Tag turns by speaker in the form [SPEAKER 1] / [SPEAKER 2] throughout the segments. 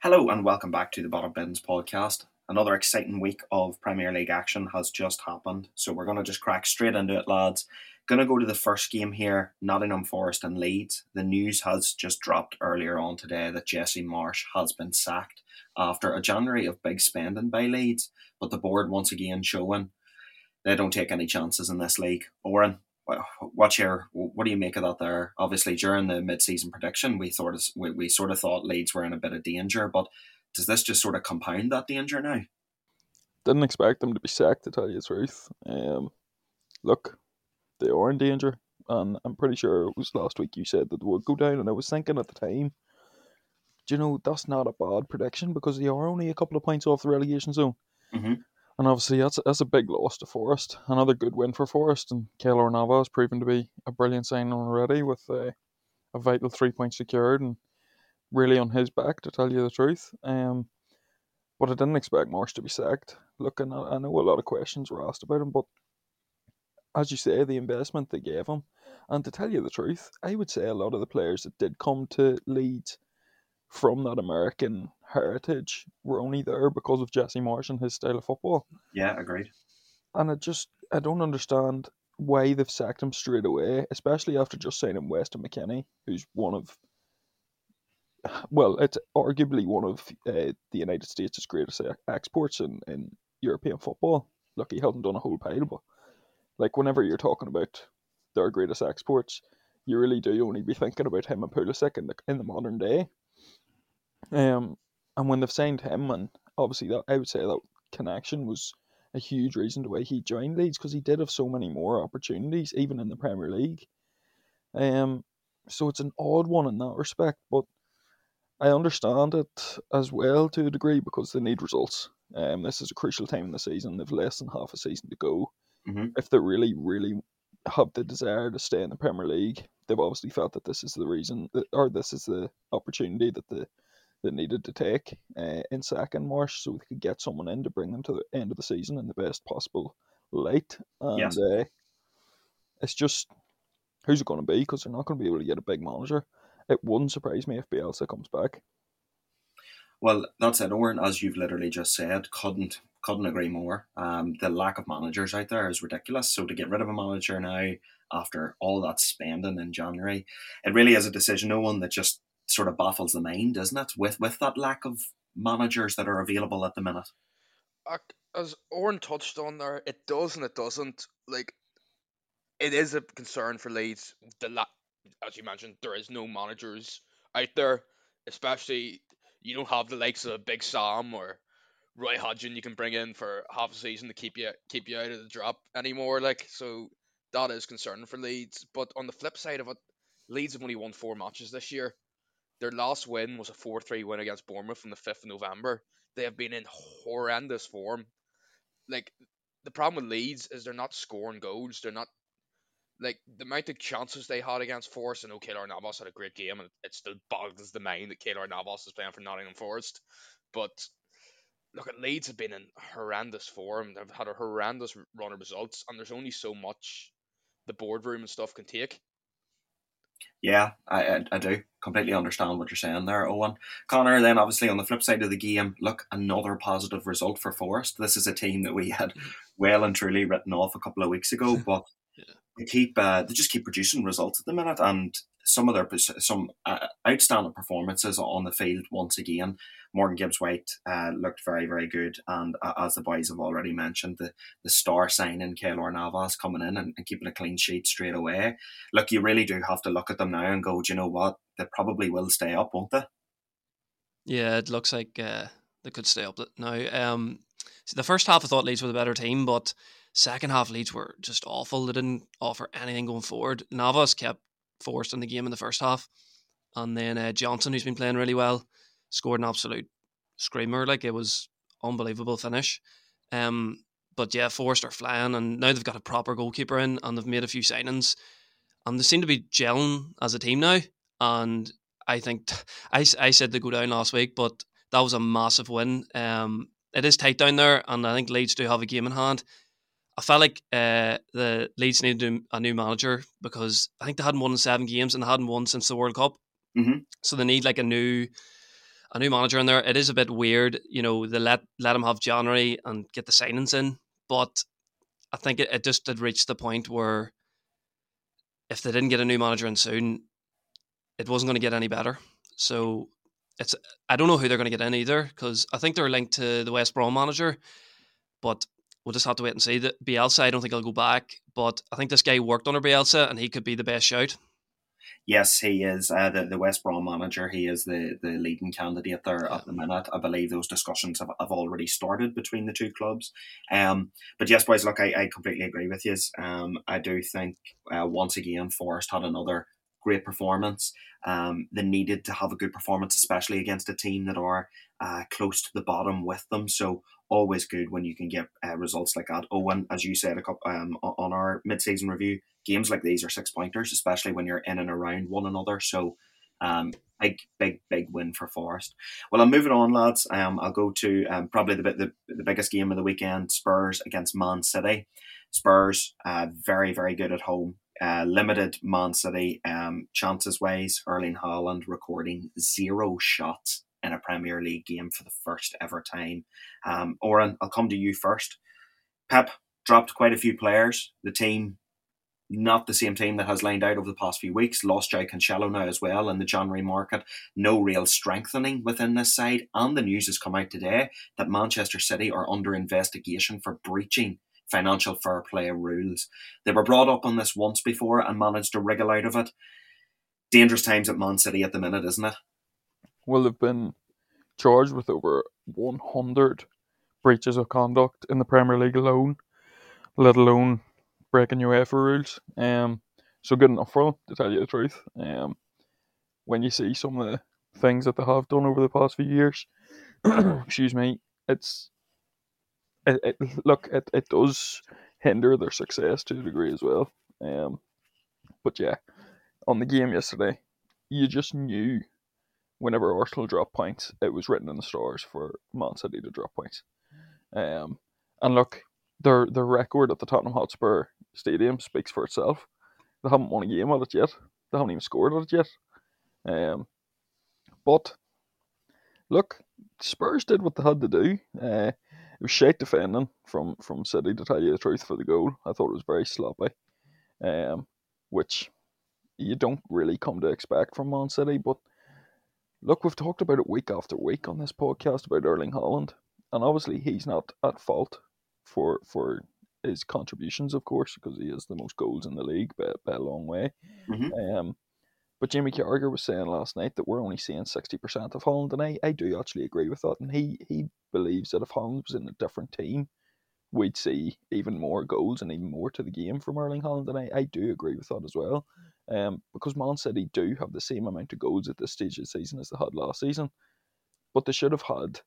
[SPEAKER 1] Hello and welcome back to the Bottom Bins podcast. Another exciting week of Premier League action has just happened, so we're going to just crack straight into it, lads. Going to go to the first game here Nottingham Forest and Leeds. The news has just dropped earlier on today that Jesse Marsch has been sacked after a January of big spending by Leeds, but the board once again showing they don't take any chances in this league. Oren, what's your what do you make of that there? Obviously, during the mid-season prediction, we sort of we, we sort of thought Leeds were in a bit of danger, but does this just sort of compound that danger now?
[SPEAKER 2] Didn't expect them to be sacked, to tell you the truth. Um, look, they are in danger, and I'm pretty sure it was last week you said that they would go down, and I was thinking at the time, do you know that's not a bad prediction because they are only a couple of points off the relegation zone.
[SPEAKER 1] Mm-hmm.
[SPEAKER 2] And obviously, that's that's a big loss to Forest. Another good win for Forest, and Keylor Navas has proven to be a brilliant signing already with uh, a vital three points secured and really on his back, to tell you the truth. Um, but I didn't expect Marsch to be sacked. Looking, I know a lot of questions were asked about him, but as you say, the investment they gave him, and to tell you the truth, I would say a lot of the players that did come to Leeds from that American heritage were only there because of Jesse Marsch and his style of football.
[SPEAKER 1] Yeah, agreed.
[SPEAKER 2] And I just I don't understand why they've sacked him straight away, especially after just saying signing Weston McKennie, who's one of well, it's arguably one of uh, the United States' greatest exports in, in European football. Look, he hasn't done a whole pile, but like whenever you're talking about their greatest exports, you really do only be thinking about him and Pulisic in the in the modern day. Um, and when they've signed him, and obviously that I would say that connection was a huge reason to why he joined Leeds because he did have so many more opportunities, even in the Premier League. Um, so it's an odd one in that respect, but I understand it as well to a degree because they need results. Um, this is a crucial time in the season. They've less than half a season to go.
[SPEAKER 1] Mm-hmm.
[SPEAKER 2] If they really, really have the desire to stay in the Premier League, they've obviously felt that this is the reason, that, or this is the opportunity that the that needed to take uh, in second Marsch so we could get someone in to bring them to the end of the season in the best possible light. And
[SPEAKER 1] Yes.
[SPEAKER 2] uh, it's just who's it going to be because they're not going to be able to get a big manager. It wouldn't surprise me if Bielsa comes back.
[SPEAKER 1] Well, that's it, Oren. As you've literally just said, couldn't couldn't agree more. Um, the lack of managers out there is ridiculous. So to get rid of a manager now after all that spending in January, it really is a decision, no one that just sort of baffles the mind, doesn't it? With with that lack of managers that are available at the minute.
[SPEAKER 3] As Oren touched on there, it does and it doesn't. Like, it is a concern for Leeds. The la- as you mentioned, there is no managers out there, especially you don't have the likes of Big Sam or Roy Hodgson you can bring in for half a season to keep you keep you out of the drop anymore. Like, so that is concerning for Leeds. But on the flip side of it, Leeds have only won four matches this year. Their last win was a 4 3 win against Bournemouth on the 5th of November. They have been in horrendous form. Like, the problem with Leeds is they're not scoring goals. They're not. Like, the amount of chances they had against Forest, I know oh, Keylor Navas had a great game, and it still boggles the mind that Keylor Navas is playing for Nottingham Forest. But look, at Leeds have been in horrendous form. They've had a horrendous run of results, and there's only so much the boardroom and stuff can take.
[SPEAKER 1] Yeah, I, I, do completely understand what you're saying there, Owen. Connor, then obviously on the flip side of the game, look, another positive result for Forest. This is a team that we had mm. well and truly written off a couple of weeks ago, but. They keep uh, they just keep producing results at the minute, and some of their some uh, outstanding performances on the field once again. Morgan Gibbs White uh, looked very very good, and uh, as the boys have already mentioned, the the star signing Keylor Navas coming in and, and keeping a clean sheet straight away. Look, you really do have to look at them now and go, do you know what? They probably will stay up, won't they?
[SPEAKER 4] Yeah, it looks like uh, they could stay up now. Um, the first half I thought Leeds were the better team, but second half Leeds were just awful. They didn't offer anything going forward. Navas kept Forest in the game in the first half, and then uh, Johnson, who's been playing really well, scored an absolute screamer. Like it was unbelievable finish. Um, but yeah, Forest are flying, and now they've got a proper goalkeeper in, and they've made a few signings, and they seem to be gelling as a team now. And I think I, I said they go down last week, but that was a massive win. Um, it is tight down there, and I think Leeds do have a game in hand. I felt like uh, the Leeds needed a new manager because I think they hadn't won in seven games and they hadn't won since the World Cup.
[SPEAKER 1] Mhm.
[SPEAKER 4] So they need like a new a new manager in there. It is a bit weird, you know. They let let him have January and get the signings in, but I think it, it just had reached the point where if they didn't get a new manager in soon, it wasn't going to get any better. So it's I don't know who they're going to get in either because I think they're linked to the West Brom manager, but we'll just have to wait and see. That Bielsa, I don't think he'll go back, but I think this guy worked under Bielsa and he could be the best shout.
[SPEAKER 1] Yes, he is uh, the the West Brom manager. He is the, the leading candidate there yeah. at the minute. I believe those discussions have, have already started between the two clubs. Um, but yes, boys, look, I, I completely agree with you. Um, I do think uh, once again Forest had another great performance. Um, they needed to have a good performance, especially against a team that are uh, close to the bottom with them. So always good when you can get uh, results like that. Owen, as you said a couple, um, on our mid-season review, games like these are six pointers, especially when you're in and around one another. So um, big, big, big win for Forest. Well, I'm moving on, lads. Um, I'll go to um, probably the, the the biggest game of the weekend: Spurs against Man City. Spurs, uh, very, very good at home. Uh, limited Man City um, chances ways. Erling Haaland recording zero shots in a Premier League game for the first ever time. Um, Oren, I'll come to you first. Pep dropped quite a few players. The team, not the same team that has lined out over the past few weeks, lost João Cancelo now as well in the January market. No real strengthening within this side. And the news has come out today that Manchester City are under investigation for breaching financial fair play rules. They were brought up on this once before and managed to wriggle out of it. Dangerous times at Man City at the minute, isn't it?
[SPEAKER 2] Well, they've been charged with over 100 breaches of conduct in the Premier League alone, let alone breaking UEFA rules. Um, so good enough for them, to tell you the truth. Um, when you see some of the things that they have done over the past few years, excuse me, it's it, it, look, it, it does hinder their success to a degree as well. Um, but yeah, on the game yesterday, you just knew whenever Arsenal dropped points, it was written in the stars for Man City to drop points. Um, and look, their their record at the Tottenham Hotspur Stadium speaks for itself. They haven't won a game at it yet. They haven't even scored at it yet. Um, but look, Spurs did what they had to do. Uh, it was shite defending from from City to tell you the truth for the goal. I thought it was very sloppy, um, which you don't really come to expect from Man City. But look, we've talked about it week after week on this podcast about Erling Haaland, and obviously he's not at fault for for his contributions, of course, because he has the most goals in the league by, by a long way. Mm-hmm. Um, but Jimmy Carragher was saying last night that we're only seeing sixty percent of Haaland, and I, I do actually agree with that. And he he believes that if Haaland was in a different team, we'd see even more goals and even more to the game from Erling Haaland, and I, I do agree with that as well. Um, because Man City do have the same amount of goals at this stage of the season as they had last season, but they should have had,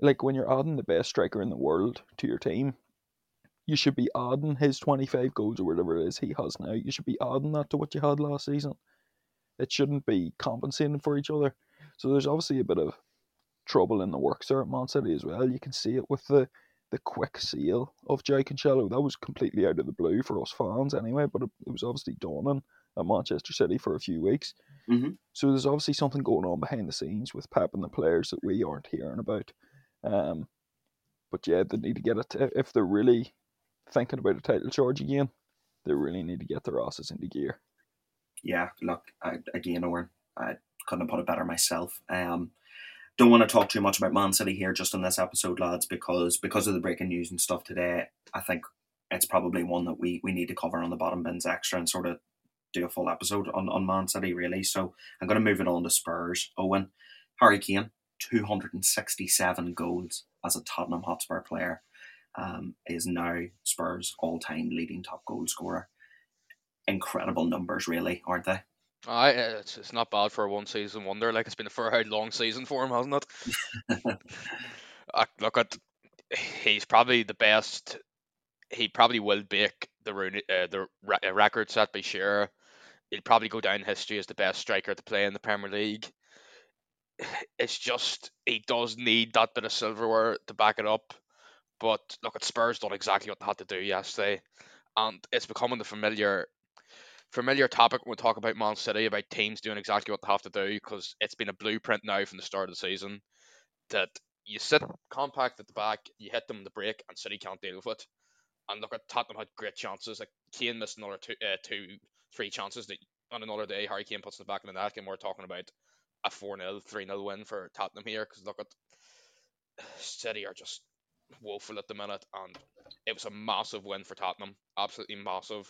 [SPEAKER 2] like when you're adding the best striker in the world to your team, you should be adding his 25 goals or whatever it is he has now. You should be adding that to what you had last season. It shouldn't be compensating for each other. So there's obviously a bit of trouble in the works there at Man City as well. You can see it with the the quick seal of João Cancelo. That was completely out of the blue for us fans anyway, but it, it was obviously dawning at Manchester City for a few weeks.
[SPEAKER 1] Mm-hmm.
[SPEAKER 2] So there's obviously something going on behind the scenes with Pep and the players that we aren't hearing about. Um, but yeah, they need to get it if they're really thinking about a title charge again. They really need to get their asses into gear
[SPEAKER 1] yeah, look, I, again, Owen, I couldn't have put it better myself. Um, don't want to talk too much about Man City here just in this episode, lads, because because of the breaking news and stuff today. I think it's probably one that we we need to cover on the bottom bins extra and sort of do a full episode on, on Man City, really. So I'm going to move it on to Spurs. Owen, Harry Kane, 267 goals as a Tottenham Hotspur player, um, is now Spurs' all time leading top goal scorer incredible numbers, really, aren't they?
[SPEAKER 3] I it's, it's not bad for a one season wonder. Like it's been a very long season for him, hasn't it? I, look at he's probably the best. He probably will break the uh, the uh, record set by Shearer. He'll probably go down in history as the best striker to play in the Premier League. It's just he does need that bit of silverware to back it up. But look, at Spurs done exactly what they had to do yesterday, and it's becoming the familiar familiar topic when we talk about Man City about teams doing exactly what they have to do because it's been a blueprint now from the start of the season that you sit compact at the back, you hit them in the break, and City can't deal with it. And look at Tottenham had great chances. Like Kane missed another two, uh, two, three chances that on another day Harry Kane puts in the back of the net, and we're talking about a 4 0, 3 0 win for Tottenham here because look at City are just woeful at the minute, and it was a massive win for Tottenham, absolutely massive.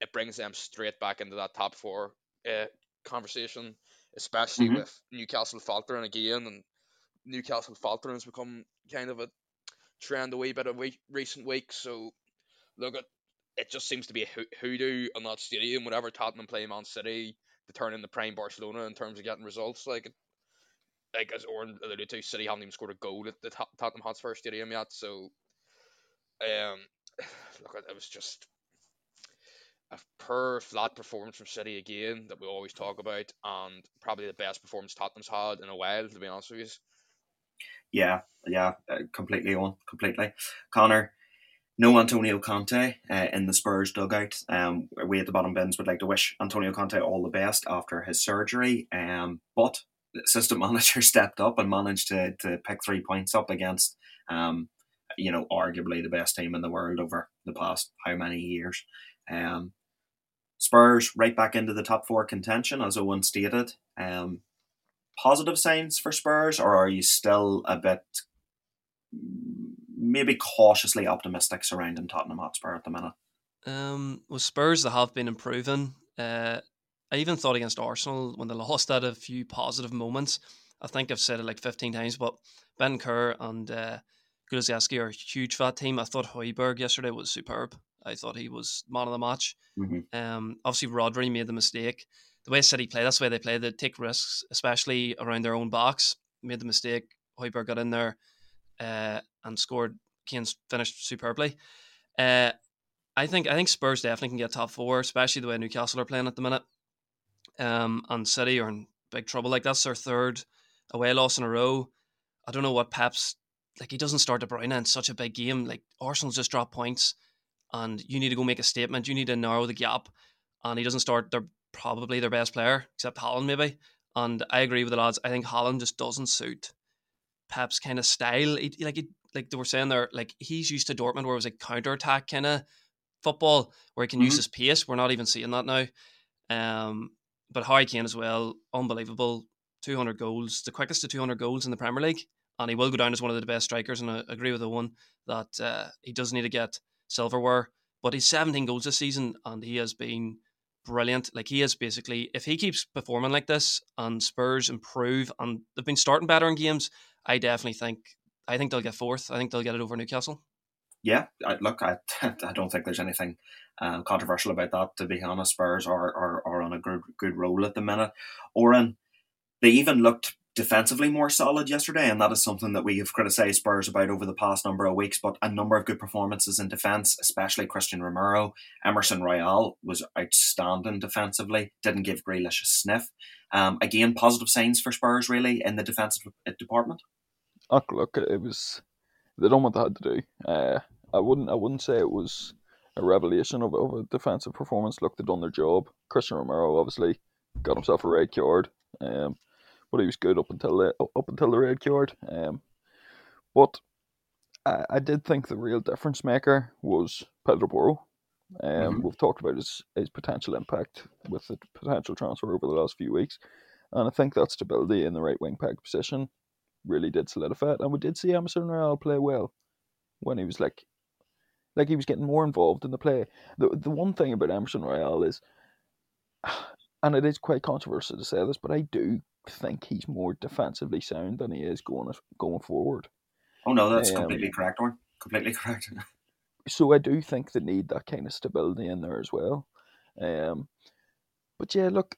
[SPEAKER 3] It brings them straight back into that top four uh, conversation, especially
[SPEAKER 1] Mhm.
[SPEAKER 3] with Newcastle faltering again, and Newcastle faltering has become kind of a trend a wee bit of week, recent weeks. So look at it just seems to be a hoo- hoodoo on that stadium. Whenever Tottenham play Man City, to turn into prime Barcelona in terms of getting results. Like, like as Oren alluded to, City haven't even scored a goal at the Tot- Tottenham Hotspur Stadium yet. So, um, look, it was just a per flat performance from City again that we always talk about, and probably the best performance Tottenham's had in a while. To be honest with you.
[SPEAKER 1] Yeah, yeah, uh, completely on, completely. Connor, no Antonio Conte uh, in the Spurs dugout. Um, we at the bottom bins would like to wish Antonio Conte all the best after his surgery. Um, but the assistant manager stepped up and managed to, to pick three points up against, um, you know, arguably the best team in the world over the past how many years. Um, Spurs right back into the top four contention, as Owen stated. Um, positive signs for Spurs, or are you still a bit maybe cautiously optimistic surrounding Tottenham Hotspur at the minute?
[SPEAKER 4] Um, with Spurs, they have been improving. Uh, I even thought against Arsenal when they lost had a few positive moments. I think I've said it like 15 times, but Bentancur and uh, Kulusevski are a huge fat team. I thought Højbjerg yesterday was superb. I thought he was man of the match.
[SPEAKER 1] Mm-hmm.
[SPEAKER 4] Um, obviously, Rodri made the mistake. The way City play, that's the way they play. They take risks, especially around their own box. Made the mistake. Højbjerg got in there uh, and scored. Kane's finished superbly. Uh, I think I think Spurs definitely can get top four, especially the way Newcastle are playing at the minute. Um, and City are in big trouble. Like that's their third away loss in a row. I don't know what Pep's like. He doesn't start De Bruyne in such a big game. Like Arsenal's just dropped points, and you need to go make a statement. You need to narrow the gap, and he doesn't start. They're probably their best player, except Haaland maybe. And I agree with the lads. I think Haaland just doesn't suit Pep's kind of style. He, like he, like they were saying there, like he's used to Dortmund where it was like counter attack kind of football where he can use
[SPEAKER 1] Mhm.
[SPEAKER 4] his pace. We're not even seeing that now. Um, but Harry Kane as well, unbelievable. 200 goals, the quickest to 200 goals in the Premier League. And he will go down as one of the best strikers. And I agree with the one that uh, he does need to get silverware. But he's 17 goals this season and he has been brilliant. Like he is basically, if he keeps performing like this and Spurs improve and they've been starting better in games, I definitely think I think they'll get fourth. I think they'll get it over Newcastle.
[SPEAKER 1] Yeah, I, look, I, I don't think there's anything uh, controversial about that. To be honest, Spurs are, are, are on a good good roll at the minute. Oren, they even looked defensively more solid yesterday, and that is something that we have criticised Spurs about over the past number of weeks. But a number of good performances in defence, especially Christian Romero, Emerson Royal was outstanding defensively. Didn't give Grealish a sniff. Um, again, positive signs for Spurs really in the defensive department.
[SPEAKER 2] Oh, look, it was they done what they had to do. Uh, I wouldn't I wouldn't say it was a revelation of, of a defensive performance. Look, they done their job. Christian Romero obviously got himself a red card, um, but he was good up until the up until the red card. Um, but I, I did think the real difference maker was Pedro Porro. Um,
[SPEAKER 1] Mhm.
[SPEAKER 2] We've talked about his, his potential impact with the potential transfer over the last few weeks, and I think that stability in the right wing back position really did solidify it. And we did see Emerson Royal play well when he was like, like he was getting more involved in the play. The the one thing about Emerson Royale is, and it is quite controversial to say this, but I do think he's more defensively sound than he is going going forward.
[SPEAKER 1] Oh no, that's
[SPEAKER 2] Um,
[SPEAKER 1] completely correct, Oren. Completely correct.
[SPEAKER 2] So I do think they need that kind of stability in there as well. Um, but yeah, look,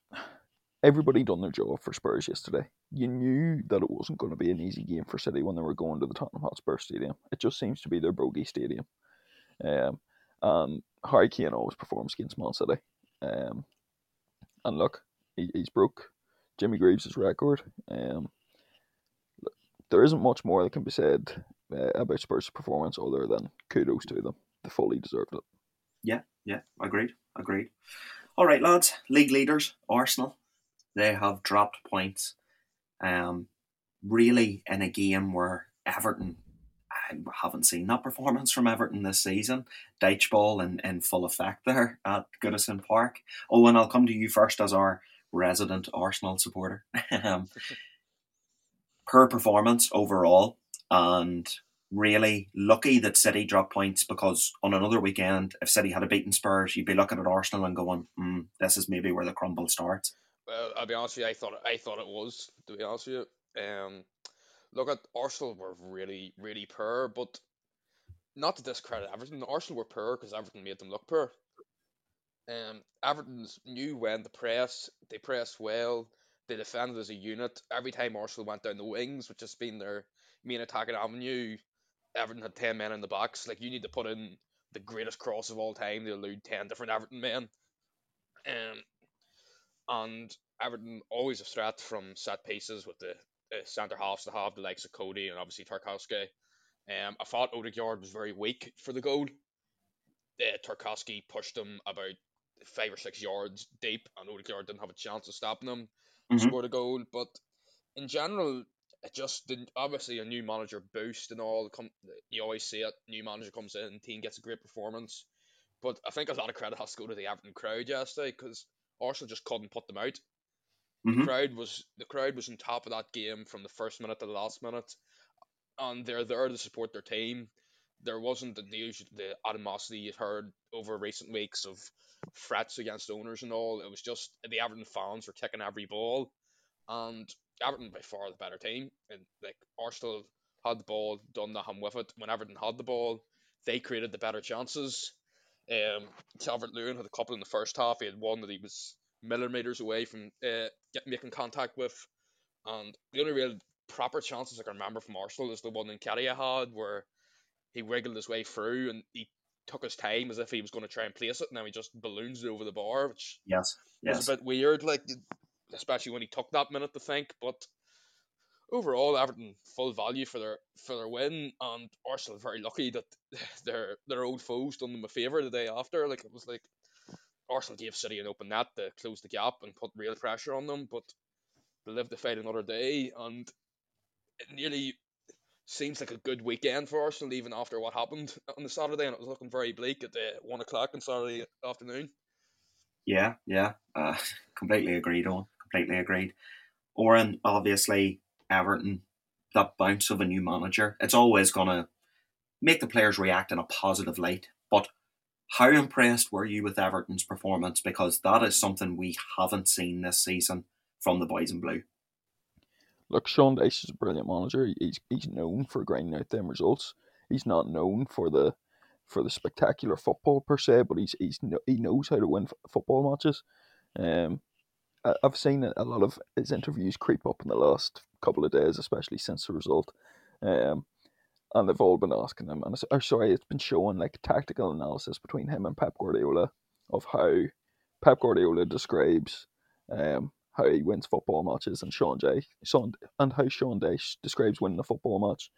[SPEAKER 2] everybody done their job for Spurs yesterday. You knew that it wasn't going to be an easy game for City when they were going to the Tottenham Hotspur Stadium. It just seems to be their bogey stadium. Um, and Harry Kane always performs against Man City. Um, and look, he, he's broke Jimmy Greaves' record. Um, there isn't much more that can be said uh, about Spurs' performance other than kudos to them. They fully deserved it.
[SPEAKER 1] Yeah, yeah, agreed, agreed. All right, lads. League leaders, Arsenal. They have dropped points. Um, really in a game where Everton, I haven't seen that performance from Everton this season. Dyche ball in, in full effect there at Goodison Park. Oh, and I'll come to you first as our resident Arsenal supporter. um, per performance overall, and really lucky that City dropped points because on another weekend, if City had a beaten Spurs, you'd be looking at Arsenal and going, mm, "This is maybe where the crumble starts."
[SPEAKER 3] Well, I'll be honest with you. I thought I thought it was to be honest with you. Um, look at Arsenal were really really poor, but not to discredit Everton. Arsenal were poor because Everton made them look poor. Um, Everton's knew when to press. They pressed well. They defended as a unit. Every time Arsenal went down the wings, which has been their main attacking avenue, Everton had ten men in the box. Like you need to put in the greatest cross of all time to elude ten different Everton men. Um, and Everton always a threat from set pieces with the uh, centre halves to have the likes of Coady and obviously Tarkowski. Um, I thought Odegaard was very weak for the goal. Uh, Tarkowski pushed him about five or six yards deep, and Odegaard didn't have a chance of stopping him.
[SPEAKER 1] Mhm.
[SPEAKER 3] Scored a goal, but in general, it just didn't. Obviously, a new manager boost and all. Come, you always see it. New manager comes in, team gets a great performance. But I think a lot of credit has to go to the Everton crowd yesterday because Arsenal just couldn't put them out.
[SPEAKER 1] Mhm.
[SPEAKER 3] The crowd was the crowd was on top of that game from the first minute to the last minute, and they're there to support their team. There wasn't the news, the animosity you've heard over recent weeks of threats against owners and all. It was just the Everton fans were kicking every ball, and Everton by far the better team. And like Arsenal had the ball, done nothing with it. When Everton had the ball, they created the better chances. Um, Calvert Lewin had a couple in the first half. He had one that he was millimeters away from uh, get, making contact with. And the only real proper chances I can remember from Arsenal is the one Nketiah had where he wriggled his way through and he took his time as if he was going to try and place it, and then he just balloons it over the bar, which
[SPEAKER 1] Yes,
[SPEAKER 3] was a bit weird, like especially when he took that minute to think. But overall, Everton full value for their for their win, and Arsenal very lucky that their their old foes done them a favour the day after. Like it was like Arsenal gave City an open net to close the gap and put real pressure on them, but they lived to fight another day, and it nearly seems like a good weekend for Arsenal even after what happened on the Saturday, and it was looking very bleak at the one o'clock on Saturday afternoon.
[SPEAKER 1] Yeah, yeah. Uh, completely agreed on. Completely agreed. Oren, obviously, Everton, that bounce of a new manager, it's always going to make the players react in a positive light. But how impressed were you with Everton's performance? Because that is something we haven't seen this season from the boys in blue.
[SPEAKER 2] Look, Sean Dyche is a brilliant manager. He's he's known for grinding out them results. He's not known for the for the spectacular football per se, but he's he's he knows how to win f- football matches. Um, I- I've seen a lot of his interviews creep up in the last couple of days, especially since the result. Um, and they've all been asking him, and it's, or sorry, it's been showing like tactical analysis between him and Pep Guardiola of how Pep Guardiola describes um, how he wins football matches, and Sean Day, Sean, and how Sean Dyche describes winning a football match.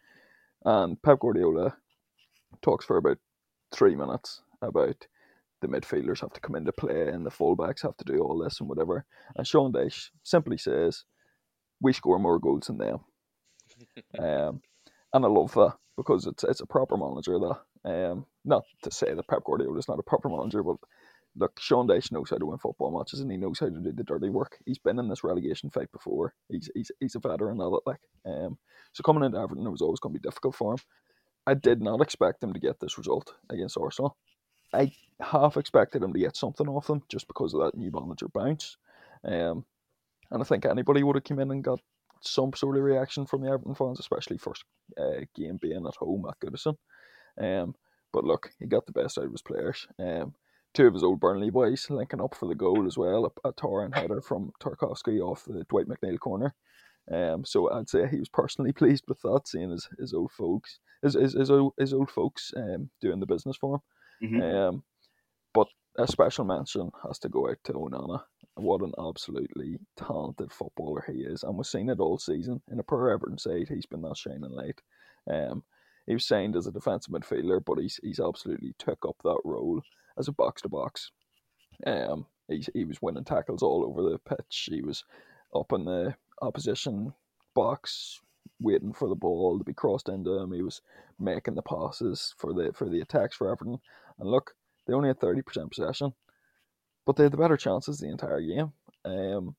[SPEAKER 2] And Pep Guardiola talks for about three minutes about the midfielders have to come into play and the fullbacks have to do all this and whatever. And Sean Dyche simply says, "We score more goals than them." Um, and I love that because it's it's a proper manager. That um, not to say that Pep Guardiola is not a proper manager, but look, Sean Dyche knows how to win football matches and he knows how to do the dirty work. He's been in this relegation fight before. He's he's he's a veteran of it. Like, um, so coming into Everton, it was always going to be difficult for him. I did not expect him to get this result against Arsenal. I half expected him to get something off them just because of that new manager bounce. Um, and I think anybody would have come in and got some sort of reaction from the Everton fans, especially first uh, game being at home at Goodison. Um, but look, he got the best out of his players. Um, two of his old Burnley boys linking up for the goal as well, a, a towering header from Tarkowski off the Dwight McNeil corner. Um, so I'd say he was personally pleased with that, seeing his, his old folks, his, his, his, old, his old folks um, doing the business for him.
[SPEAKER 1] Mhm.
[SPEAKER 2] Um, but a special mention has to go out to Onana. What an absolutely talented footballer he is, and we've seen it all season. In a poor Everton side, he's been that shining light. Um, he was signed as a defensive midfielder, but he's he's absolutely took up that role as a box to box um, He he was winning tackles all over the pitch. He was up in the opposition box waiting for the ball to be crossed into him. He was making the passes for the for the attacks for Everton. And look, they only had thirty percent possession, but they had the better chances the entire game. Um,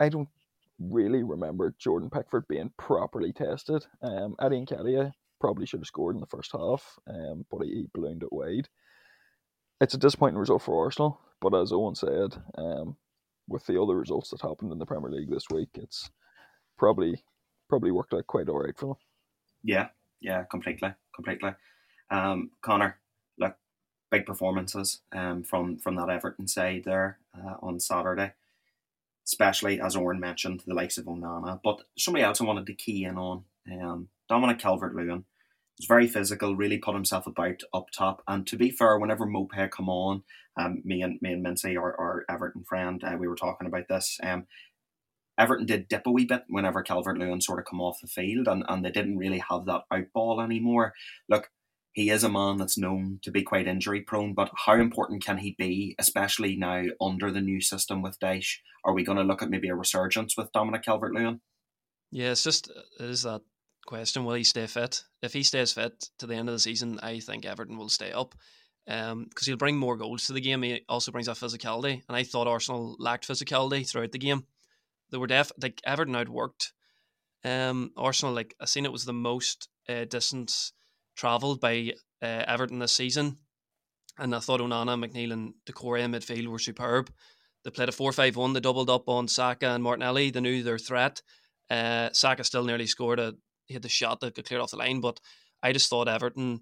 [SPEAKER 2] I don't really remember Jordan Pickford being properly tested. Um, Eddie Nketiah probably should have scored in the first half, um, but he, ballooned it wide. It's a disappointing result for Arsenal, but as Owen said, um, with the other results that happened in the Premier League this week, it's probably probably worked out quite all right for them.
[SPEAKER 1] Yeah, yeah, completely, completely. Um, Connor, big performances um, from from that Everton side there uh, on Saturday, especially as Oren mentioned, the likes of Onana. But somebody else I wanted to key in on, um, Dominic Calvert-Lewin was very physical, really put himself about up top. And to be fair, whenever Maupay come on, um, me and me and Mincy, our, our Everton friend, uh, we were talking about this. Um, Everton did dip a wee bit whenever Calvert Lewin sort of come off the field, and, and they didn't really have that out ball anymore. Look, he is a man that's known to be quite injury prone, but how important can he be, especially now under the new system with Dyche? Are we going to look at maybe a resurgence with Dominic Calvert Lewin?
[SPEAKER 4] Yeah, it's just it is that question: Will he stay fit? If he stays fit to the end of the season, I think Everton will stay up because um, he'll bring more goals to the game. He also brings that physicality, and I thought Arsenal lacked physicality throughout the game they were def like Everton outworked um Arsenal. Like I seen it was the most uh, distance travelled by uh, Everton this season, and I thought Onana, McNeil, and Doucouré in midfield were superb. They played a 4-5-1. They doubled up on Saka and Martinelli. They knew their threat. Uh, Saka still nearly scored a he had the shot that got cleared off the line, but I just thought Everton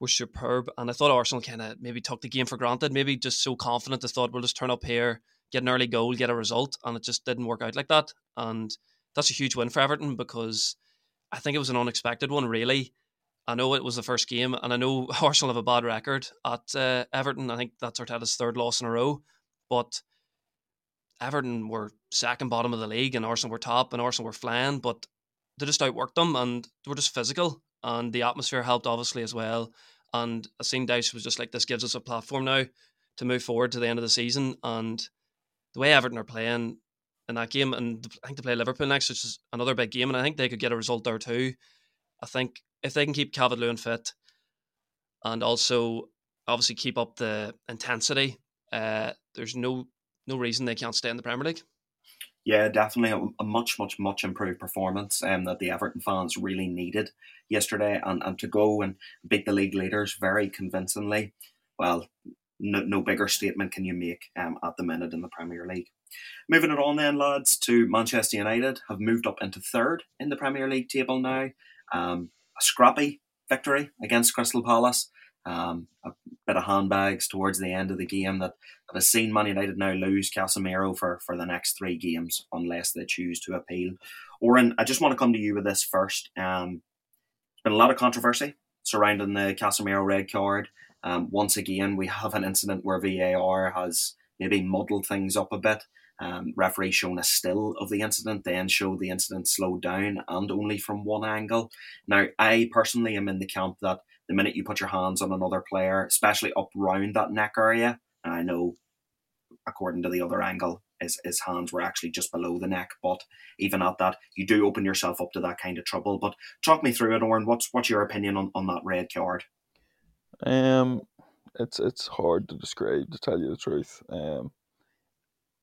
[SPEAKER 4] were superb, and I thought Arsenal kind of maybe took the game for granted. Maybe just so confident they thought we'll just turn up here, get an early goal, get a result, and it just didn't work out like that. And that's a huge win for Everton because I think it was an unexpected one, really. I know it was the first game, and I know Arsenal have a bad record at uh, Everton. I think that's Arteta's third loss in a row, but Everton were second bottom of the league, and Arsenal were top, and Arsenal were flying, but they just outworked them, and they were just physical, and the atmosphere helped obviously as well. And I seen Dyche was just like, this gives us a platform now to move forward to the end of the season, and the way Everton are playing in that game, and I think they play Liverpool next, which is another big game, and I think they could get a result there too. I think if they can keep Calvert Lewin fit, and also obviously keep up the intensity, uh, there's no no reason they can't stay in the Premier League.
[SPEAKER 1] Yeah, definitely a, a much, much, much improved performance um, that the Everton fans really needed yesterday, and, and to go and beat the league leaders very convincingly. Well, no, no bigger statement can you make um, at the minute in the Premier League. Moving it on then, lads, to Manchester United have moved up into third in the Premier League table now. Um, a scrappy victory against Crystal Palace. Um, a bit of handbags towards the end of the game that, that has seen Man United now lose Casemiro for, for the next three games unless they choose to appeal. Oren, I just want to come to you with this first. Um, there's been a lot of controversy surrounding the Casemiro red card. Um, once again, we have an incident where VAR has maybe muddled things up a bit. Um, referee shown a still of the incident, then showed the incident slowed down and only from one angle. Now, I personally am in the camp that the minute you put your hands on another player, especially up round that neck area, and I know according to the other angle, his, his hands were actually just below the neck, but even at that, you do open yourself up to that kind of trouble. But talk me through it, Oren. What's what's your opinion on, on that red card?
[SPEAKER 2] Um, it's it's hard to describe to tell you the truth. Um,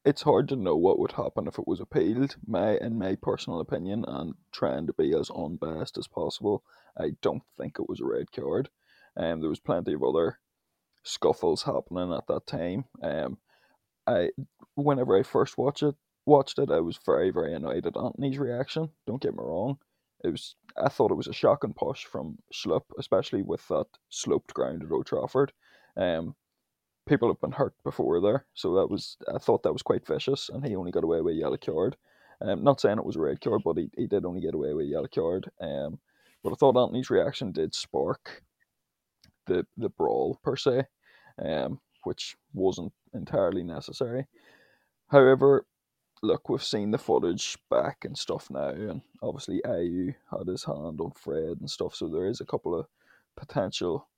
[SPEAKER 2] it's hard to know what would happen if it was appealed. My in my personal opinion, and trying to be as unbiased as possible, I don't think it was a red card. Um, there was plenty of other scuffles happening at that time. Um, I whenever I first watched it, watched it, I was very very annoyed at Antony's reaction. Don't get me wrong, it was I thought it was a shocking push from Schlupp, especially with that sloped ground at Old Trafford. Um, people have been hurt before there, so that was I thought that was quite vicious, and he only got away with a yellow card. Um, not saying it was a red card, but he, he did only get away with a yellow card. Um, but I thought Antony's reaction did spark the the brawl per se, um, which wasn't entirely necessary. However, look, we've seen the footage back and stuff now, and obviously Ayew had his hand on Fred and stuff, so there is a couple of potential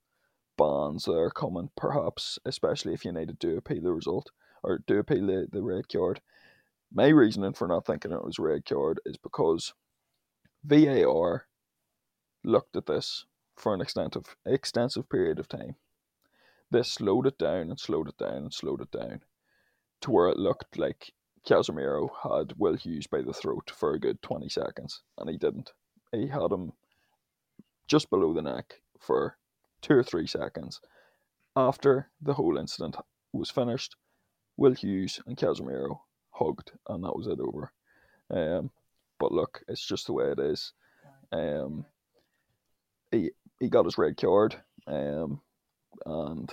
[SPEAKER 2] bans that are coming, perhaps, especially if United do appeal the result. or do appeal the, the red card. My reasoning for not thinking it was red card is because VAR looked at this for an extensive extensive period of time. They slowed it down and slowed it down and slowed it down to where it looked like Casemiro had Will Hughes by the throat for a good 20 seconds, and he didn't. He had him just below the neck for two or three seconds. After the whole incident was finished, Will Hughes and Casemiro hugged, and that was it over. Um, but look, it's just the way it is. Um, he he got his red card, um, and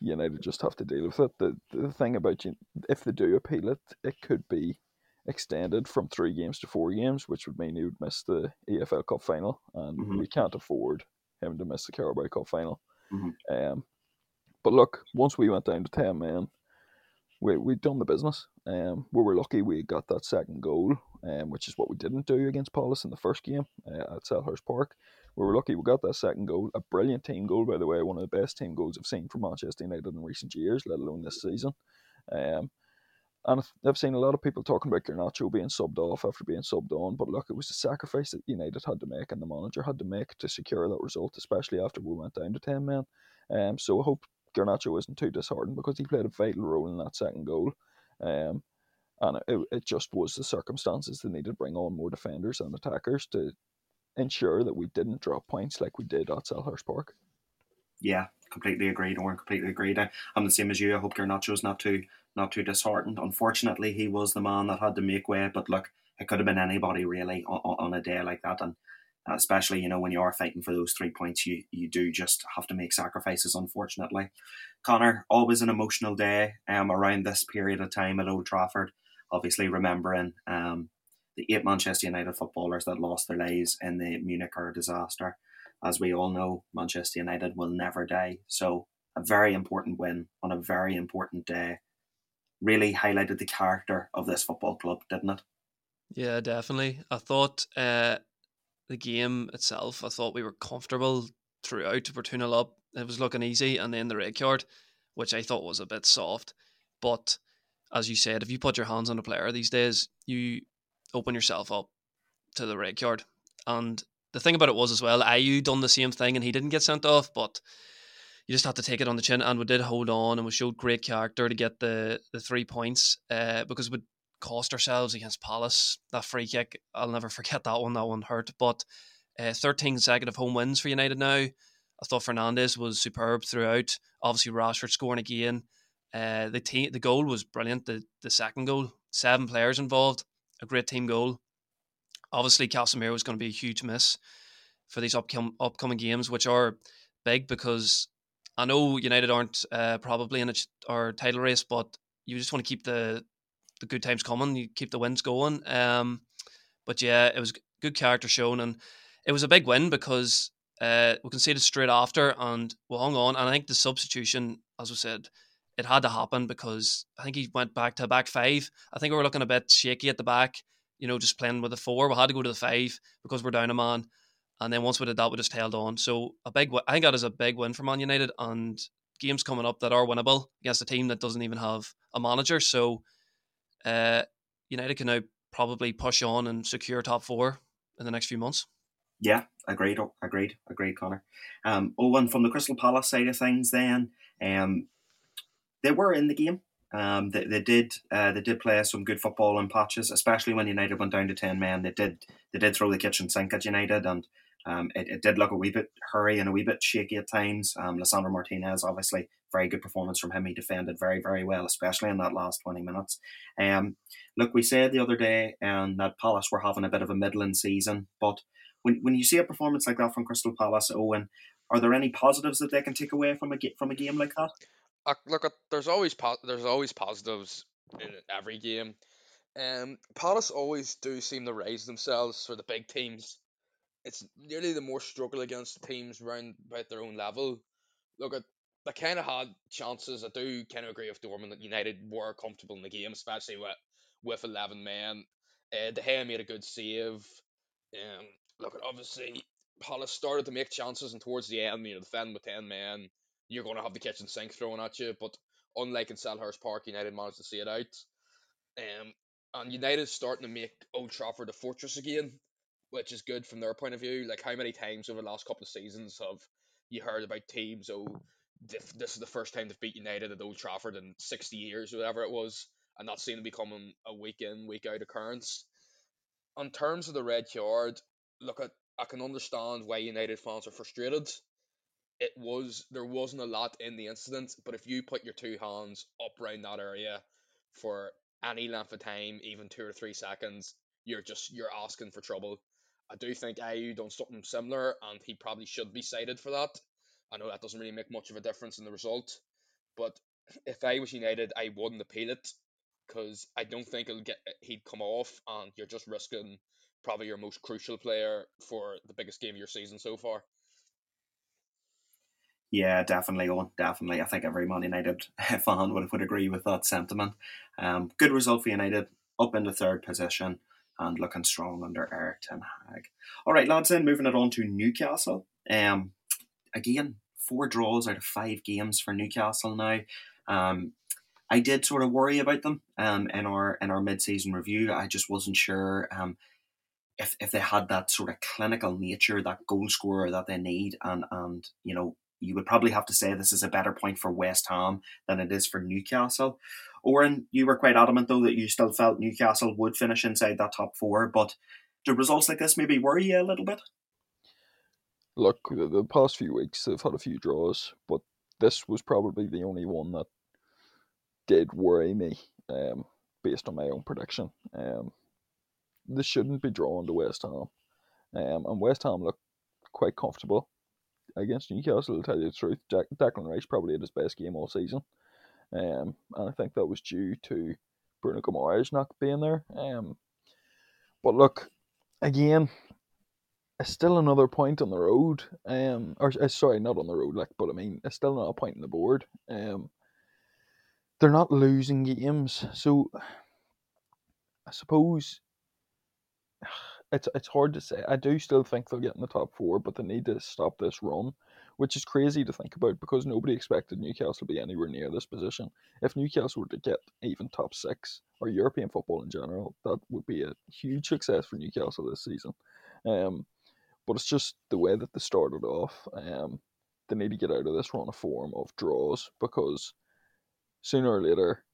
[SPEAKER 2] United just have to deal with it. The the thing about you, if they do appeal it, it could be extended from three games to four games, which would mean he would miss the EFL Cup final, and
[SPEAKER 1] Mhm.
[SPEAKER 2] we can't afford him to miss the Carabao Cup final.
[SPEAKER 1] Mhm.
[SPEAKER 2] Um, but look, once we went down to ten men, we we'd done the business. Um, we were lucky we got that second goal, um, which is what we didn't do against Palace in the first game uh, at Selhurst Park. We were lucky we got that second goal, a brilliant team goal by the way, one of the best team goals I've seen from Manchester United in recent years, let alone this season. Um, and I've- seen a lot of people talking about Garnacho being subbed off after being subbed on, but look, it was a sacrifice that United had to make and the manager had to make to secure that result, especially after we went down to 10 men. Um, so I hope Garnacho isn't too disheartened because he played a vital role in that second goal. Um, and it, it just was the circumstances that needed to bring on more defenders and attackers to ensure that we didn't drop points like we did at Selhurst Park.
[SPEAKER 1] Yeah, completely agreed. Or completely agreed. I, I'm the same as you. I hope Garnacho's not too not too disheartened. Unfortunately, he was the man that had to make way. But look, it could have been anybody really on, on a day like that, and especially you know when you are fighting for those three points, you you do just have to make sacrifices. Unfortunately, Connor, always an emotional day um, around this period of time at Old Trafford. Obviously, remembering um, the eight Manchester United footballers that lost their lives in the Munich disaster as we all know, Manchester United will never die. So, a very important win on a very important day really highlighted the character of this football club, didn't it?
[SPEAKER 4] Yeah, definitely. I thought uh, the game itself, I thought we were comfortable throughout. We're 2 0 up. It was looking easy. And then the red card, which I thought was a bit soft. But as you said, if you put your hands on a player these days, you open yourself up to the red card. And the thing about it was as well, Ayew done the same thing and he didn't get sent off, but you just had to take it on the chin. And we did hold on and we showed great character to get the, the three points uh, because we cost ourselves against Palace. That free kick, I'll never forget that one. That one hurt. But uh, 13 consecutive home wins for United now. I thought Fernandes was superb throughout. Obviously, Rashford scoring again. Uh, the team, the goal was brilliant. The the second goal, seven players involved, a great team goal. Obviously, Casemiro is going to be a huge miss for these upcoming upcoming games, which are big because I know United aren't uh, probably in a our title race, but you just want to keep the the good times coming. You keep the wins going. Um, but yeah, it was good character shown, and it was a big win because uh, we conceded straight after, and we hung on. And I think the substitution, as we said, it had to happen because I think he went back to back five. I think we were looking a bit shaky at the back, you know, just playing with the four. We had to go to the five because we're down a man. And then once we did that, we just held on. So a big, I think that is a big win for Man United, and games coming up that are winnable against a team that doesn't even have a manager. So uh, United can now probably push on and secure top four in the next few months.
[SPEAKER 1] Yeah, agreed, agreed, agreed, Connor. Um, Owen, from the Crystal Palace side of things, then um, they were in the game. Um, they, they did uh, they did play some good football in patches, especially when United went down to ten men. They did they did throw the kitchen sink at United, and um, it, it did look a wee bit hurry and a wee bit shaky at times. Um, Lisandro Martinez, obviously, very good performance from him. He defended very very well, especially in that last twenty minutes. Um, look, we said the other day um, that Palace were having a bit of a middling season, but when when you see a performance like that from Crystal Palace, Owen, are there any positives that they can take away from a from a game like that?
[SPEAKER 3] Uh, look, uh, there's always there's always positives in every game. Um, Palace always do seem to raise themselves for the big teams. It's nearly the more struggle against teams round about their own level. Look, at they kind of had chances. I do kind of agree with Dorman that United were comfortable in the game, especially with with eleven men. Uh, De Gea made a good save. Um, look, at obviously Palace started to make chances, and towards the end, you know, defending with ten men, you're going to have the kitchen sink thrown at you. But unlike in Selhurst Park, United managed to see it out. Um, and United starting to make Old Trafford a fortress again, which is good from their point of view. Like how many times over the last couple of seasons have you heard about teams? Oh, this is the first time they've beat United at Old Trafford in sixty years, or whatever it was, and that's seen to becoming a week in, week out occurrence. In terms of the red card, look, at I can understand why United fans are frustrated. It was there wasn't a lot in the incident, but if you put your two hands up around that area for any length of time, even two or three seconds, you're just you're asking for trouble. I do think Ayew done something similar, and he probably should be cited for that. I know that doesn't really make much of a difference in the result, but if I was United, I wouldn't appeal it because I don't think it'll get he'd come off, and you're just risking probably your most crucial player for the biggest game of your season so far.
[SPEAKER 1] Yeah, definitely, Eoghan. Definitely. I think every Man United fan would, would agree with that sentiment. Um, good result for United, up into third position and looking strong under Erik ten Hag. All right, lads, then moving it on to Newcastle. Um, again, four draws out of five games for Newcastle now. Um, I did sort of worry about them um, in our in our mid season review. I just wasn't sure um, if if they had that sort of clinical nature, that goal scorer that they need, and and you know you would probably have to say this is a better point for West Ham than it is for Newcastle. Oran, you were quite adamant though that you still felt Newcastle would finish inside that top four, but do results like this maybe worry you a little bit?
[SPEAKER 2] Look, the, the past few weeks they've had a few draws, but this was probably the only one that did worry me, um, based on my own prediction. Um, this shouldn't be drawn to West Ham, um, and West Ham look quite comfortable against Newcastle. To tell you the truth, Jack, Declan Rice probably had his best game all season, um, and I think that was due to Bruno Guimaraes not being there. Um, but look, again, it's still another point on the road. Um, or uh, sorry, not on the road, like, but I mean, it's still not a point on the board. Um, they're not losing games, so I suppose it's it's hard to say. I do still think they'll get in the top four, but they need to stop this run, which is crazy to think about because nobody expected Newcastle to be anywhere near this position. If Newcastle were to get even top six or European football in general, that would be a huge success for Newcastle this season. Um, but it's just the way that they started off. Um, they need to get out of this run of form of draws because sooner or later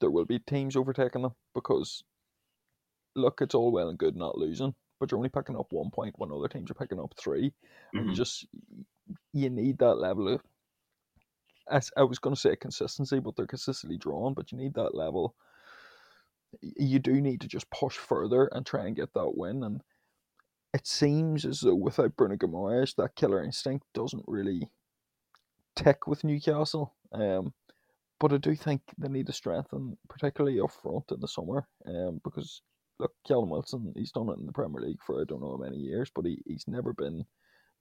[SPEAKER 2] there will be teams overtaking them because look, it's all well and good not losing, but you're only picking up one point when other teams are picking up 3 mm-hmm. And you just you need that level of. As I was going to say consistency, but they're consistently drawn. But you need that level. You do need to just push further and try and get that win. And it seems as though without Bruno Guimaraes, that killer instinct doesn't really tick with Newcastle. Um, but I do think they need to strengthen, particularly up front in the summer, um, because look, Callum Wilson, he's done it in the Premier League for I don't know how many years, but he, he's never been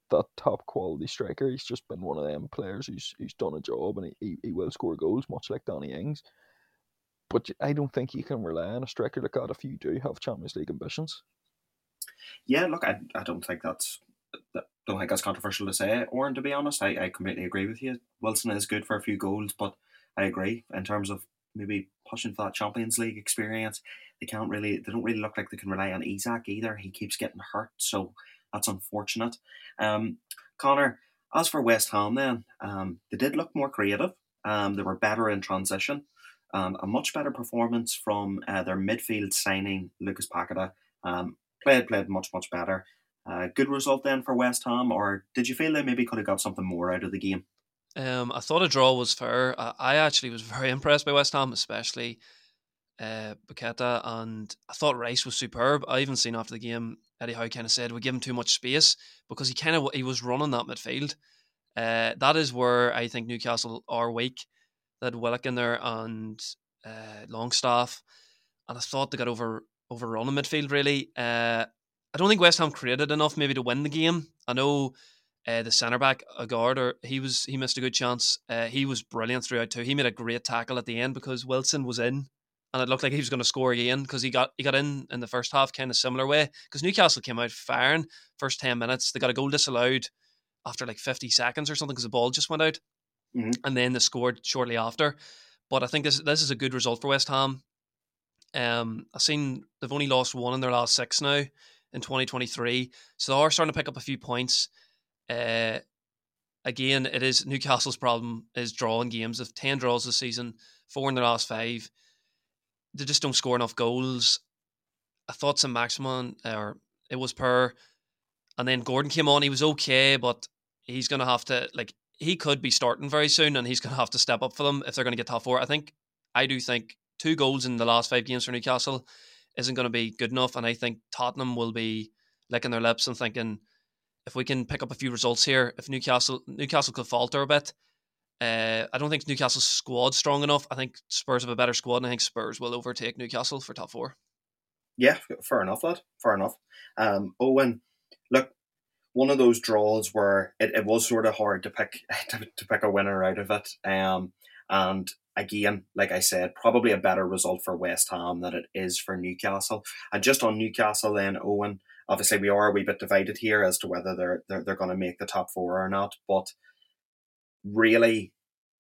[SPEAKER 2] that top quality striker. He's just been one of them players who's who's done a job and he, he, he will score goals, much like Danny Ings. But I don't think you can rely on a striker like that if you do have Champions League ambitions.
[SPEAKER 1] Yeah, look, I, I don't think that's that, don't think that's controversial to say. Or to be honest, I, I completely agree with you. Wilson is good for a few goals, but I agree in terms of maybe pushing for that Champions League experience. They can't really, they don't really look like they can rely on Isak either. He keeps getting hurt, so that's unfortunate. Um, Connor, as for West Ham, then um, they did look more creative. Um, they were better in transition. Um, a much better performance from uh, their midfield signing, Lucas Paqueta. Um, played played much much better. Uh, good result then for West Ham, or did you feel they maybe could have got something more out of the game?
[SPEAKER 4] Um, I thought a draw was fair. I, I actually was very impressed by West Ham, especially uh, Paqueta, and I thought Rice was superb. I even seen after the game Eddie Howe kind of said we give him too much space because he kind of he was running that midfield. Uh, that is where I think Newcastle are weak. That Willock in there and uh, Longstaff, and I thought they got over overrun in midfield. Really, uh, I don't think West Ham created enough maybe to win the game. I know uh, the centre back, Aguerd, or he was he missed a good chance. Uh, he was brilliant throughout too. He made a great tackle at the end because Wilson was in, and it looked like he was going to score again because he got he got in in the first half kind of similar way because Newcastle came out firing first ten minutes. They got a goal disallowed after like fifty seconds or something because the ball just went out.
[SPEAKER 1] Mhm.
[SPEAKER 4] and then they scored shortly after. But I think this this is a good result for West Ham. Um, I've seen they've only lost one in their last six now in 2023, so they are starting to pick up a few points. Uh, again, it is Newcastle's problem is drawing games. They've ten draws this season, four in the last five. They just don't score enough goals. I thought Saint-Maximin or it was per, and then Gordon came on. He was okay, but he's gonna have to like he could be starting very soon, and he's gonna have to step up for them if they're gonna get top four. I think I do think two goals in the last five games for Newcastle isn't going to be good enough, and I think Tottenham will be licking their lips and thinking if we can pick up a few results here, if Newcastle Newcastle could falter a bit. Uh, I don't think Newcastle's squad's strong enough. I think Spurs have a better squad, and I think Spurs will overtake Newcastle for top four.
[SPEAKER 1] Yeah, fair enough, lad. Fair enough. Um, Eoghan, look, one of those draws where it, it was sort of hard to pick to, to pick a winner out of it. Um, and again, like I said, probably a better result for West Ham than it is for Newcastle. And just on Newcastle, then Eoghan, obviously we are a wee bit divided here as to whether they're they're, they're going to make the top four or not. But really,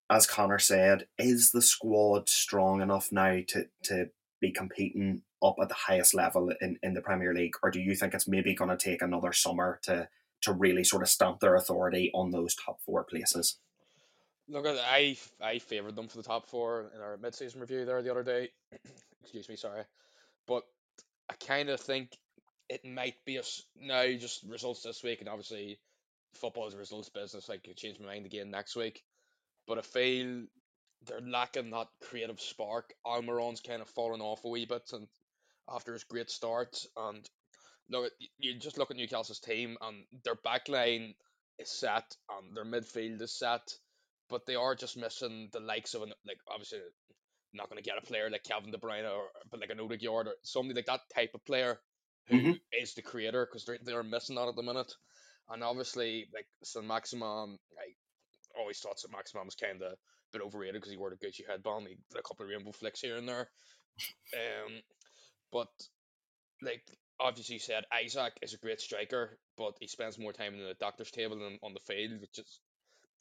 [SPEAKER 1] as Connor said, is the squad strong enough now to to be competing up at the highest level in, in the Premier League, or do you think it's maybe going to take another summer to to really sort of stamp their authority on those top four places?
[SPEAKER 3] Look, I I favoured them for the top four in our mid-season review there the other day. Excuse me, sorry, but I kind of think it might be us now just results this week, and obviously football is a results business. I could change my mind again next week, but I feel they're lacking that creative spark. Almiron's kind of fallen off a wee bit, and after his great start, and look, you just look at Newcastle's team, and their back line is set, and their midfield is set but they are just missing the likes of an like obviously not going to get a player like Kevin De Bruyne or but like an Odegaard or somebody like that type of player who
[SPEAKER 1] Mhm.
[SPEAKER 3] is the creator because they're they're missing that at the minute, and obviously like Saint-Maximin, I always thought Saint-Maximin was kind of a bit overrated because he wore the Gucci headband, he did a couple of rainbow flicks here and there, um, but like obviously said Isak is a great striker, but he spends more time in the doctor's table than on the field, which is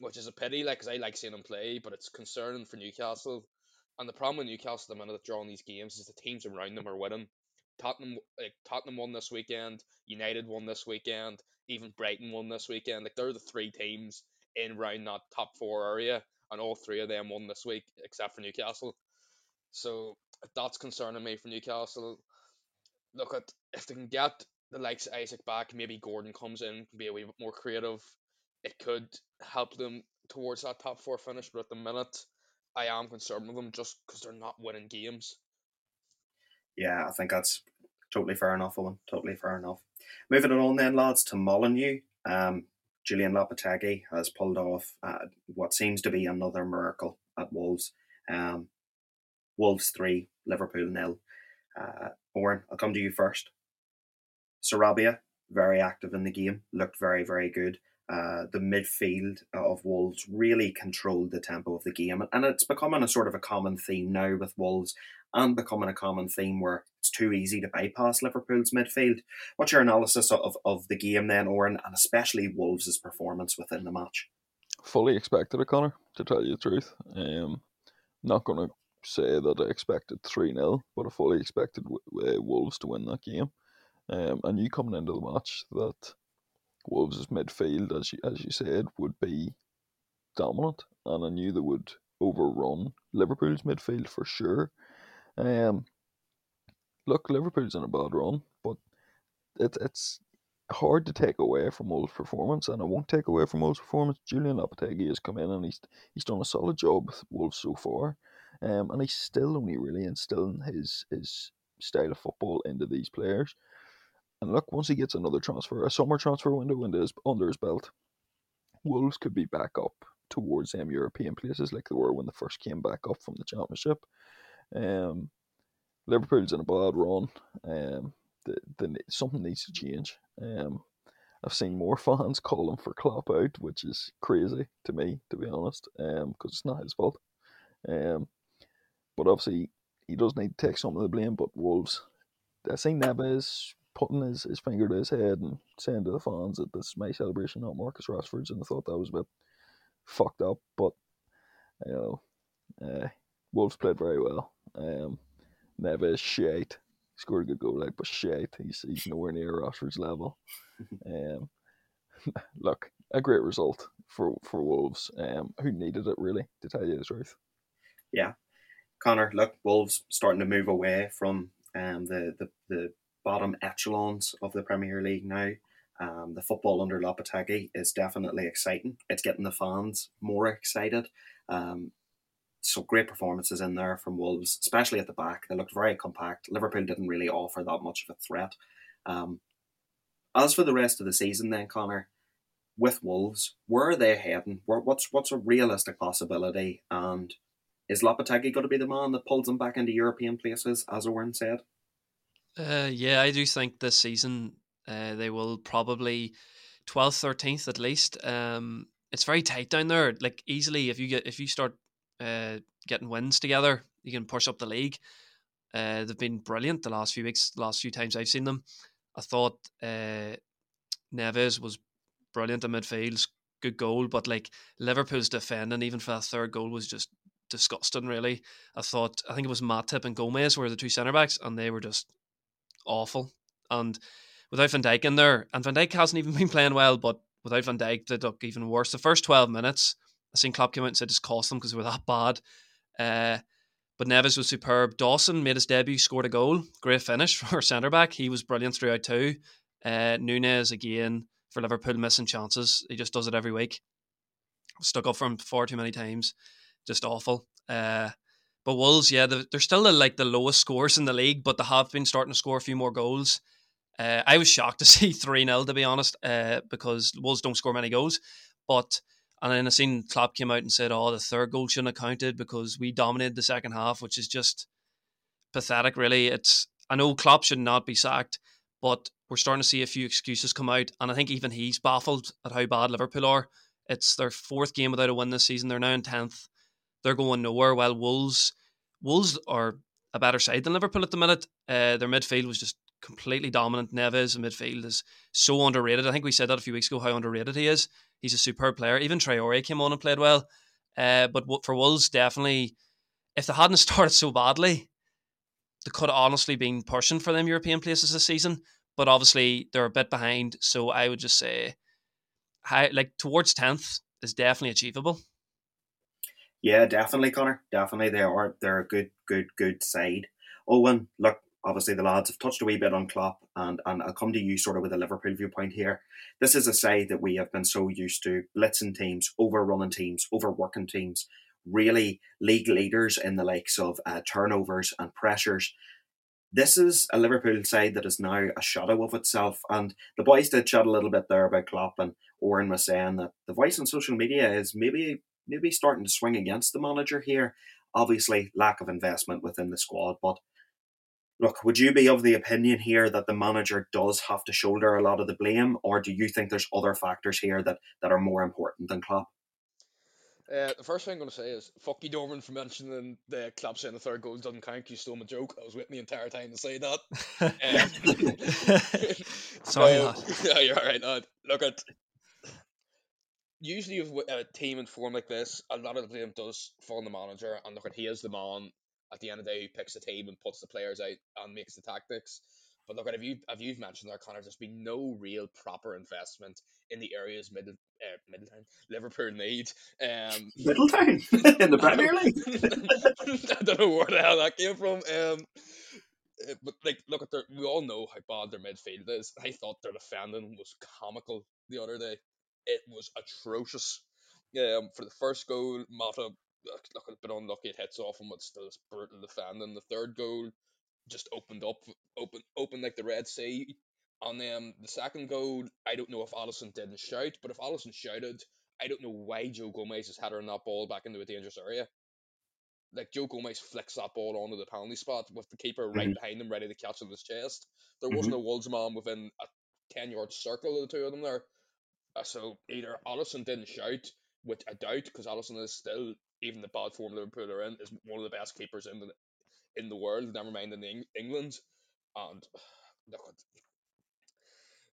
[SPEAKER 3] which is a pity, like, because I like seeing him play, but it's concerning for Newcastle. And the problem with Newcastle at the minute of drawing these games is the teams around them are winning. Tottenham, like Tottenham won this weekend, United won this weekend, even Brighton won this weekend. Like they're the three teams in round that top four area, and all three of them won this week except for Newcastle. So that's concerning me for Newcastle. Look at if they can get the likes of Isak back, maybe Gordon comes in, can be a wee bit more creative. It could help them towards that top four finish, but at the minute, I am concerned with them just because they're not winning games.
[SPEAKER 1] Yeah, I think that's totally fair enough, Eoghan. Totally fair enough. Moving on then, lads, to Molineux. Um, Julen Lopetegui has pulled off uh, what seems to be another miracle at Wolves. Um, Wolves 3, Liverpool nil. Uh, Oran, I'll come to you first. Sarabia, very active in the game, looked very, very good. Uh, the midfield of Wolves really controlled the tempo of the game, and it's becoming a sort of a common theme now with Wolves, and becoming a common theme where it's too easy to bypass Liverpool's midfield. What's your analysis of, of the game then, Oran, and especially Wolves' performance within the match?
[SPEAKER 2] Fully expected it, Connor, to tell you the truth. Um, not going to say that I expected 3 0, but I fully expected uh, Wolves to win that game. Um, I knew coming into the match that Wolves' midfield, as you, as you said, would be dominant, and I knew they would overrun Liverpool's midfield for sure. Um, look, Liverpool's in a bad run, but it, it's hard to take away from Wolves' performance, and I won't take away from Wolves' performance. Julen Lopetegui has come in and he's he's done a solid job with Wolves so far, um, and he's still only really instilling his his style of football into these players. And look, once he gets another transfer, a summer transfer window under his, under his belt, Wolves could be back up towards them European places like they were when they first came back up from the Championship. Um, Liverpool's in a bad run. Um, the, the, something needs to change. Um, I've seen more fans calling for Klopp out, which is crazy to me, to be honest, because um, it's not his fault. Um, but obviously, he does need to take some of the blame. But Wolves, I think Neves putting his, his finger to his head and saying to the fans that this is my celebration, not Marcus Rashford's, and I thought that was a bit fucked up. But You know, uh, Wolves played very well. Um, Neves shite. He scored a good goal, like, but shite. He's he's nowhere near Rashford's level. Um, look, a great result for for Wolves. Um, who needed it really, to tell you the truth.
[SPEAKER 1] Yeah, Connor. Look, Wolves starting to move away from um the the, the bottom echelons of the Premier League now. Um, the football under Lopetegui is definitely exciting. It's getting the fans more excited. Um, so great performances in there from Wolves, especially at the back. They looked very compact. Liverpool didn't really offer that much of a threat. Um, as for the rest of the season, then Connor, with Wolves, where are they heading? What's what's a realistic possibility? And is Lopetegui going to be the man that pulls them back into European places, as Eoghan said?
[SPEAKER 4] Uh, yeah, I do think this season uh, they will probably 12th, 13th at least. Um, it's very tight down there. Like easily, if you get if you start uh, getting wins together, you can push up the league. Uh, they've been brilliant the last few weeks, last few times I've seen them. I thought uh, Neves was brilliant in midfield, good goal, but like Liverpool's defending, even for that third goal, was just disgusting. Really, I thought I think it was Matip and Gomez were the two centre backs, and they were just awful. And without Van Dijk in there, and Van Dijk hasn't even been playing well, but without Van Dijk, they look even worse. The first twelve minutes, I seen Klopp came out and said it's cost them because they were that bad. Uh, but Neves was superb. Dawson made his debut, scored a goal. Great finish for centre back. He was brilliant throughout too. Uh, Nunez again for Liverpool missing chances. He just does it every week. Stuck up for him far too many times. Just awful. Uh, but Wolves, yeah, they're still like the lowest scores in the league, but they have been starting to score a few more goals. Uh, I was shocked to see 3 0, to be honest, uh, because Wolves don't score many goals. But and then I seen Klopp came out and said, "Oh, the third goal shouldn't have counted because we dominated the second half," which is just pathetic. Really, it's I know Klopp should not be sacked, but we're starting to see a few excuses come out, and I think even he's baffled at how bad Liverpool are. It's their fourth game without a win this season. They're now in tenth. They're going nowhere. While Wolves, Wolves are a better side than Liverpool at the minute. Uh, their midfield was just completely dominant. Neves in midfield is so underrated. I think we said that a few weeks ago how underrated he is. He's a superb player. Even Traore came on and played well. Uh, but for Wolves, definitely, if they hadn't started so badly, they could have honestly been pushing for them European places this season. But obviously, they're a bit behind. So I would just say, high, like towards tenth is definitely achievable.
[SPEAKER 1] Yeah, definitely, Connor. Definitely, they are. They're a good, good, good side. Owen, look, obviously the lads have touched a wee bit on Klopp, and and I'll come to you sort of with a Liverpool viewpoint here. This is a side that we have been so used to blitzing teams, overrunning teams, overworking teams, really league leaders in the likes of uh, turnovers and pressures. This is a Liverpool side that is now a shadow of itself, and the boys did chat a little bit there about Klopp, and Oran was saying that the voice on social media is maybe maybe starting to swing against the manager here. Obviously, lack of investment within the squad, but look, would you be of the opinion here that the manager does have to shoulder a lot of the blame, or do you think there's other factors here that, that are more important than Klopp?
[SPEAKER 3] Uh, the first thing I'm going to say is fuck you, Dorman, for mentioning the Klopp saying the third goal doesn't count. You stole my joke. I was with me the entire time to say that.
[SPEAKER 4] um, Sorry,
[SPEAKER 3] yeah, you're all right, lad. Look at usually with a team in form like this, a lot of the blame does fall on the manager, and look at he is the man at the end of the day who picks the team and puts the players out and makes the tactics. But look, at if you have you've mentioned there, Connor, there's been no real proper investment in the areas middle uh, Middletown Liverpool need. Um,
[SPEAKER 1] Middletown in the Premier
[SPEAKER 3] League. I don't know where the hell that came from. Um, uh, but like, look at their. We all know how bad their midfield is. I thought their defending was comical the other day. It was atrocious. Um, for the first goal, Matip look, a bit unlucky. It hits off him, but still it's brutal defending. The third goal just opened up, open, open like the Red Sea. And then the second goal, I don't know if Alisson didn't shout, but if Alisson shouted, I don't know why Joe Gomez has is heading that ball back into a dangerous area. Like Joe Gomez flicks that ball onto the penalty spot with the keeper right mm-hmm. behind him, ready to catch in his chest. There mm-hmm. wasn't a Wolves man within a ten yard circle of the two of them there. Uh, so either Alisson didn't shout, which I doubt, because Alisson is still even the bad form Liverpool are in, is one of the best keepers in the in the world. Never mind in the England. And look,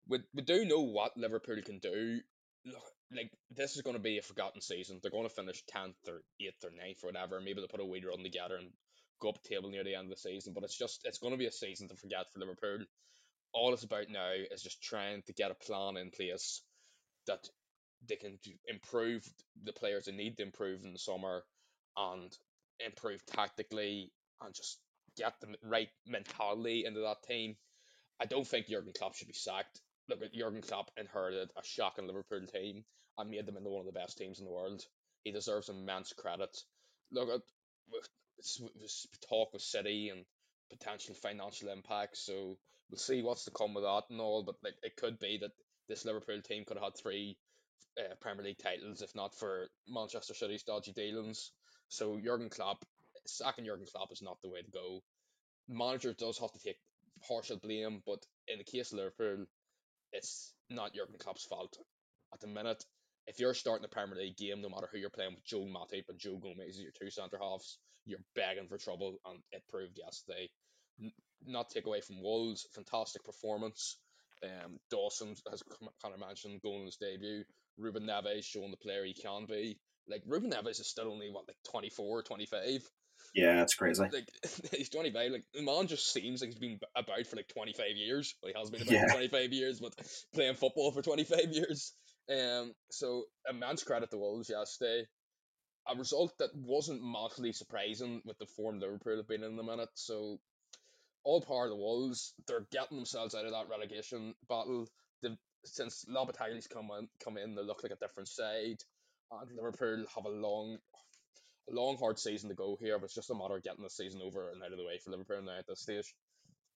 [SPEAKER 3] we we do know what Liverpool can do. look, like this is going to be a forgotten season. They're going to finish tenth or eighth or 9th or whatever. Maybe they'll put a wee run together and go up table near the end of the season. But it's just it's going to be a season to forget for Liverpool. All it's about now is just trying to get a plan in place that they can improve the players they need to improve in the summer and improve tactically and just get the right mentality into that team. I don't think Jurgen Klopp should be sacked. Look, at Jurgen Klopp inherited a shocking Liverpool team and made them into one of the best teams in the world. He deserves immense credit. Look, at talk with City and potential financial impact, so we'll see what's to come with that and all. But like, it could be that this Liverpool team could have had three uh, Premier League titles if not for Manchester City's dodgy dealings. So Jurgen Klopp, sacking Jurgen Klopp is not the way to go. Manager does have to take partial blame, but in the case of Liverpool, it's not Jurgen Klopp's fault. At the minute, if you're starting a Premier League game, no matter who you're playing with, Joe Matip and Joe Gomez, your two centre halves, you're begging for trouble, and it proved yesterday. N- not take away from Wolves, fantastic performance. Um, Dawson, has kind of mentioned, going on his debut. Ruben Neves showing the player he can be. Like Ruben Neves is still only what like 24, 25.
[SPEAKER 1] Yeah, it's crazy.
[SPEAKER 3] Like he's 25. Like the man just seems like he's been about for like 25 years. Well, he has been about
[SPEAKER 1] Yeah.
[SPEAKER 3] 25 years, but playing football for 25 years. Um, so immense credit to Wolves yesterday. A result that wasn't massively surprising with the form Liverpool have been in the minute. So all of the Wolves. They're getting themselves out of that relegation battle. They've, since Lopetegui's come in, come in, they look like a different side. And Liverpool have a long, a long hard season to go here, but it's just a matter of getting the season over and out of the way for Liverpool now at this stage.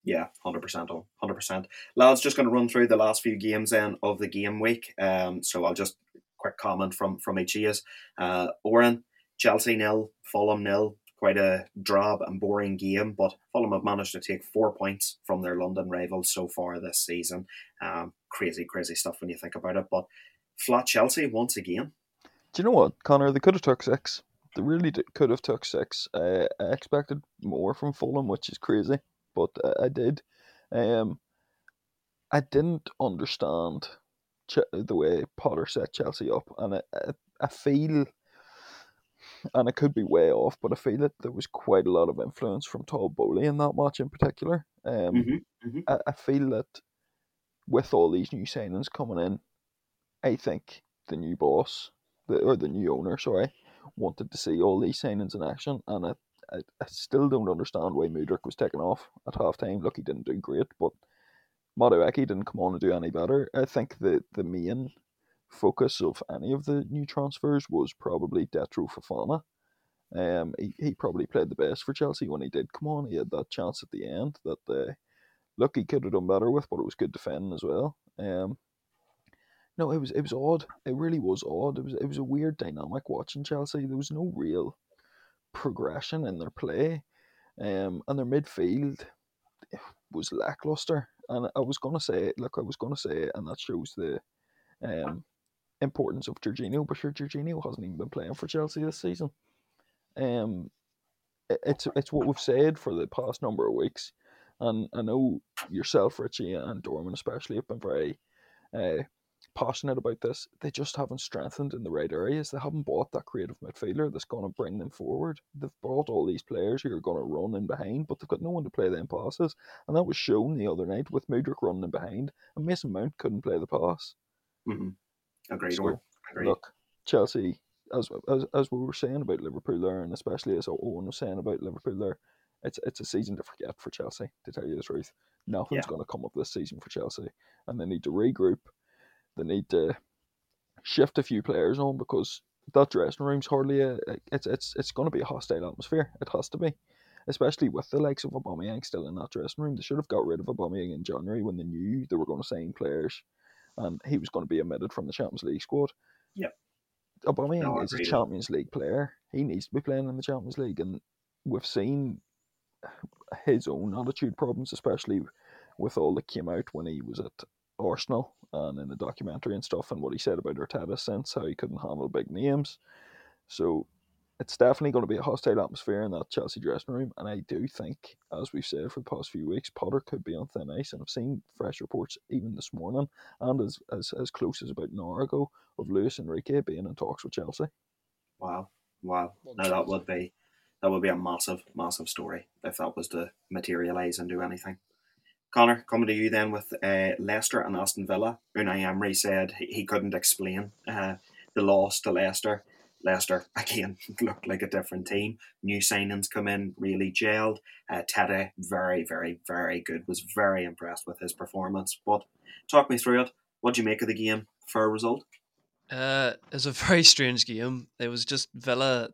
[SPEAKER 1] Yeah, hundred percent, hundred percent. Lads, just going to run through the last few games then of the game week. Um, so I'll just quick comment from from each of you. Uh, Oran, Chelsea nil, Fulham nil. Quite a drab and boring game, but Fulham have managed to take four points from their London rivals so far this season. Um, crazy, crazy stuff when you think about it. But flat Chelsea once again.
[SPEAKER 2] Do you know what, Connor? They could have took six. They really could have took six. Uh, I expected more from Fulham, which is crazy, but uh, I did. Um, I didn't understand the way Potter set Chelsea up, and I, I, I feel, and I could be way off, but I feel that there was quite a lot of influence from Todd Boehly in that match in particular. Um,
[SPEAKER 1] Mhm, mhm.
[SPEAKER 2] I, I feel that with all these new signings coming in, I think the new boss, the, or the new owner, sorry, wanted to see all these signings in action, and I, I, I still don't understand why Mudryk was taken off at half time. Look, he didn't do great, but Madueke didn't come on and do any better. I think the, the main focus of any of the new transfers was probably Datro Fofana. Um, he, he probably played the best for Chelsea when he did come on. He had that chance at the end that uh, look he could have done better with, but it was good defending as well. Um, no, it was it was odd. It really was odd. It was it was a weird dynamic watching Chelsea. There was no real progression in their play, um, and their midfield was lackluster. And I was gonna say, look, I was gonna say, and that shows the um importance of Jorginho. But sure, Jorginho hasn't even been playing for Chelsea this season. Um, it's it's what we've said for the past number of weeks, and I know yourself, Richie, and Dorman especially have been very uh, passionate about this. They just haven't strengthened in the right areas. They haven't bought that creative midfielder that's going to bring them forward. They've brought all these players who are going to run in behind, but they've got no one to play them passes, and that was shown the other night with Mudryk running in behind, and Mason Mount couldn't play the pass.
[SPEAKER 1] hmm Agreed,
[SPEAKER 2] So.
[SPEAKER 1] Agreed.
[SPEAKER 2] Look, Chelsea, as, as as we were saying about Liverpool there, and especially as Eoghan was saying about Liverpool there, it's it's a season to forget for Chelsea. To tell you the truth, nothing's
[SPEAKER 1] Yeah.
[SPEAKER 2] going to come up this season for Chelsea, and they need to regroup. They need to shift a few players on because that dressing room's hardly a. It's it's it's going to be a hostile atmosphere. It has to be. Especially with the likes of Aubameyang still in that dressing room, they should have got rid of Aubameyang in January when they knew they were going to sign players, and he was going to be omitted from the Champions League squad. Aubameyang
[SPEAKER 1] No,
[SPEAKER 2] is a. Champions League player. He needs to be playing in the Champions League, and we've seen his own attitude problems, especially with all that came out when he was at Arsenal and in the documentary and stuff, and what he said about Arteta since how he couldn't handle big names. So it's definitely going to be a hostile atmosphere in that Chelsea dressing room, and I do think, as we've said for the past few weeks, Potter could be on thin ice, and I've seen fresh reports even this morning, and as as, as close as about an hour ago, of Luis Enrique being in talks with Chelsea.
[SPEAKER 1] Wow, wow! Now that would be that would be a massive, massive story if that was to materialise and do anything. Connor, coming to you then with uh, Leicester and Aston Villa. Unai Emery said he, he couldn't explain uh, the loss to Leicester. Leicester again looked like a different team. New signings come in, really gelled. Uh, Tete, very, very, very good. Was very impressed with his performance. But talk me through it. What do you make of the game for a result?
[SPEAKER 4] Uh, it was a very strange game. It was just Villa,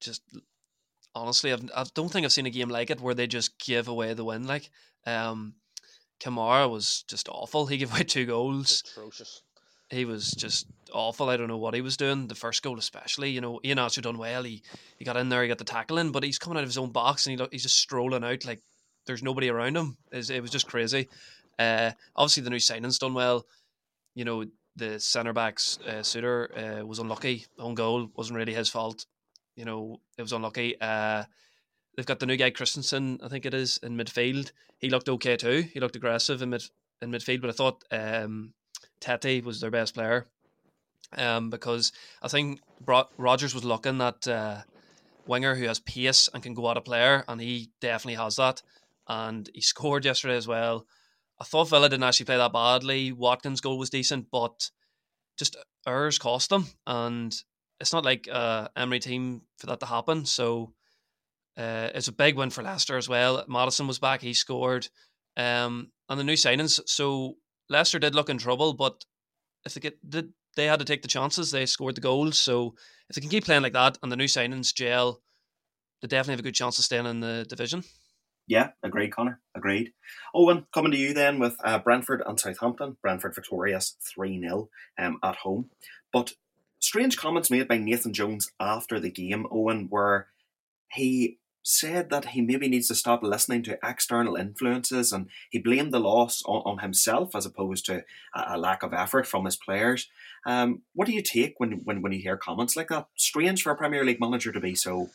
[SPEAKER 4] just honestly, I've, I don't think I've seen a game like it where they just give away the win. Like, um, Kamara was just awful. He gave away two goals.
[SPEAKER 3] Atrocious.
[SPEAKER 4] He was just awful. I don't know what he was doing. The first goal, especially, you know, Iheanacho done well. He he got in there, he got the tackle in, but he's coming out of his own box and he he's just strolling out like there's nobody around him. It was just crazy. Uh, obviously the new signings done well. You know, the centre backs uh, Souttar uh, was unlucky. Own goal wasn't really his fault. You know, it was unlucky. Uh, they've got the new guy Kristiansen, I think it is, in midfield. He looked okay too. He looked aggressive in mid in midfield, but I thought um, Tete was their best player. Um, because I think Bro- Rodgers was looking at uh, winger who has pace and can go out a player, and he definitely has that. And he scored yesterday as well. I thought Villa didn't actually play that badly. Watkins' goal was decent, but just errors cost them, and it's not like uh, Emery team for that to happen. So uh, it's a big win for Leicester as well. Maddison was back; he scored, um, and the new signings. So Leicester did look in trouble, but if they get did they had to take the chances, they scored the goals. So if they can keep playing like that, and the new signings gel, they definitely have a good chance of staying in the division.
[SPEAKER 1] Yeah, agreed, Connor. Agreed. Eoghan, coming to you then with uh, Brentford and Southampton. Brentford victorious 3 0 um, at home. But strange comments made by Nathan Jones after the game, Eoghan, where he said that he maybe needs to stop listening to external influences and he blamed the loss on, on himself as opposed to a, a, lack of effort from his players. Um, what do you take when, when, when you hear comments like that? Strange for a Premier League manager to be so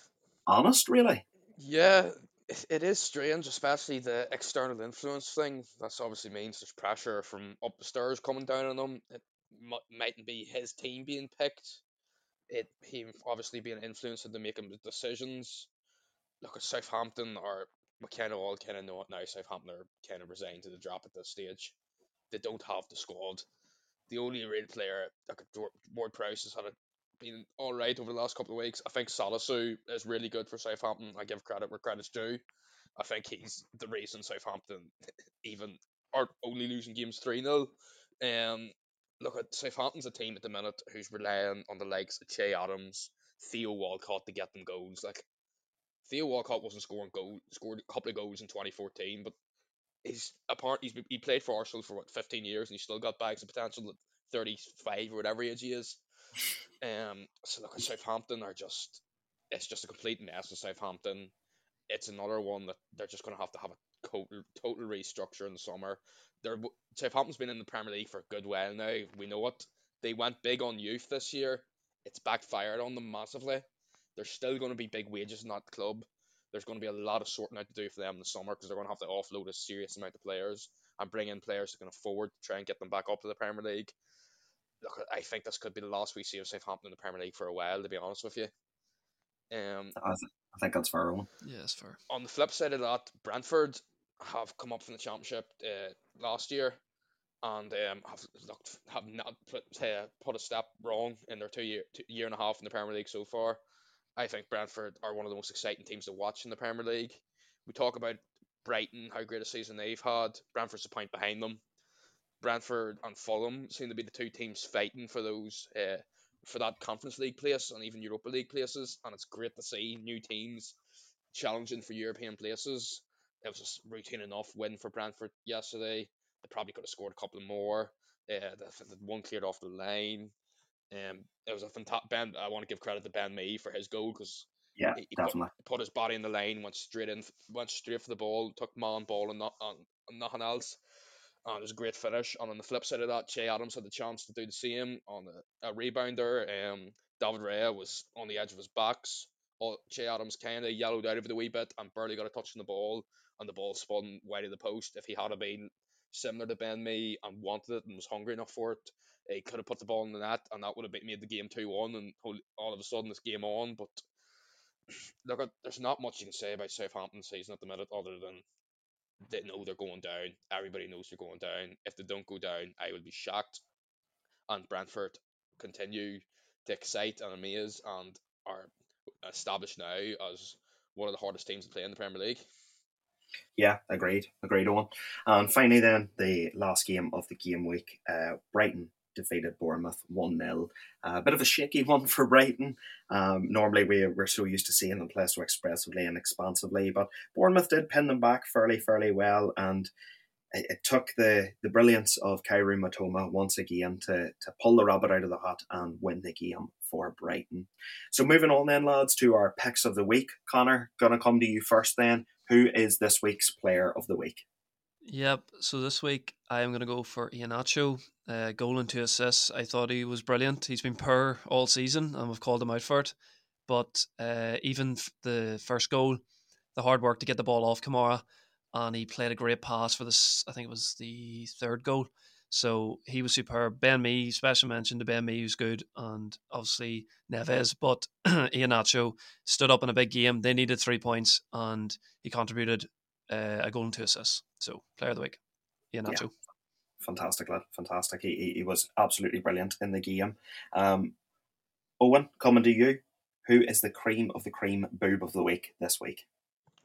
[SPEAKER 1] honest, really.
[SPEAKER 3] Yeah, it is strange, especially the external influence thing. That obviously means there's pressure from up the stairs coming down on him. It mightn't be his team being picked. It him obviously being influenced into making decisions look at Southampton or of all kind of know it now. Southampton are kind of resigned to the drop at this stage. They don't have the squad. The only real player, like uh, Ward Prowse, has had a, been all right over the last couple of weeks. I think Salisu is really good for Southampton. I give credit where credit's due. I think he's the reason Southampton even are only losing games 3 0. Um, look at Southampton's a team at the minute who's relying on the likes of Che Adams, Theo Walcott to get them goals. Like Theo Walcott wasn't scoring goals, scored a couple of goals in 2014, but he's apart. He's he played for Arsenal for what 15 years, and he's still got bags of potential at 35 or whatever age he is. Um, so look at Southampton are just it's just a complete mess in Southampton. It's another one that they're just going to have to have a total total restructure in the summer. They're Southampton's been in the Premier League for a good while now. We know it. They went big on youth this year. It's backfired on them massively. There's still going to be big wages in that club. There's going to be a lot of sorting out to do for them in the summer because they're going to have to offload a serious amount of players and bring in players that can afford to try and get them back up to the Premier League. Look, I think this could be the last we see of Southampton in the Premier League for a while, to be honest with you. Um,
[SPEAKER 1] I, think that's fair. One.
[SPEAKER 4] Yeah, it's fair.
[SPEAKER 3] On the flip side of that, Brentford have come up from the Championship uh, last year and um, have looked have not put, uh, put a step wrong in their two year two, year and a half in the Premier League so far. I think Brentford are one of the most exciting teams to watch in the Premier League. We talk about Brighton, how great a season they've had. Brentford's a point behind them. Brentford and Fulham seem to be the two teams fighting for those uh, for that Conference League place and even Europa League places. And it's great to see new teams challenging for European places. It was just routine enough win for Brentford yesterday. They probably could have scored a couple more. Uh, the, the one cleared off the line. Um, it was a fantastic Ben. I want to give credit to Ben Mee for his goal because
[SPEAKER 1] yeah, he, he definitely
[SPEAKER 3] put, put, his body in the lane, went straight in, went straight for the ball, took man ball and not and, and nothing else. And it was a great finish. And on the flip side of that, Che Adams had the chance to do the same on a, a rebounder. Um, David Raya was on the edge of his box. all, Che Adams kind of yellowed out of it a wee bit and barely got a touch on the ball, and the ball spun wide of the post. If he had been similar to Ben Mee and wanted it and was hungry enough for it, he could have put the ball in the net, and that would have made the game two one, and all of a sudden it's game on. But look, there's not much you can say about Southampton's season at the minute, other than they know they're going down. Everybody knows they're going down. If they don't go down, I will be shocked. And Brentford continue to excite and amaze and are established now as one of the hardest teams to play in the Premier League.
[SPEAKER 1] Yeah, agreed. Agreed on. And finally, then, the last game of the game week uh, Brighton defeated Bournemouth 1 0. Uh, a bit of a shaky one for Brighton. Um, normally, we, we're so used to seeing them play so expressively and expansively, but Bournemouth did pin them back fairly, fairly well. And it, it took the, the brilliance of Kaoru Mitoma once again to, to pull the rabbit out of the hat and win the game for Brighton. So, moving on then, lads, to our picks of the week. Connor, gonna come to you first then. Who is this week's player of the week?
[SPEAKER 4] Yep. So this week I am going to go for Iheanacho. Uh, goal and two assists. I thought he was brilliant. He's been poor all season, and we've called him out for it. But uh, even the first goal, the hard work to get the ball off Kamara, and he played a great pass for this. I think it was the third goal. So he was superb. Ben Mee, special mention to Ben Mee, who's good, and obviously Neves. But Iheanacho stood up in a big game. They needed three points, and he contributed uh, a goal and two assists. So player of the week, Iheanacho. Yeah.
[SPEAKER 1] Fantastic lad, fantastic. He, he, he was absolutely brilliant in the game. Um, Eoghan, coming to you. Who is the cream of the cream boob of the week this week?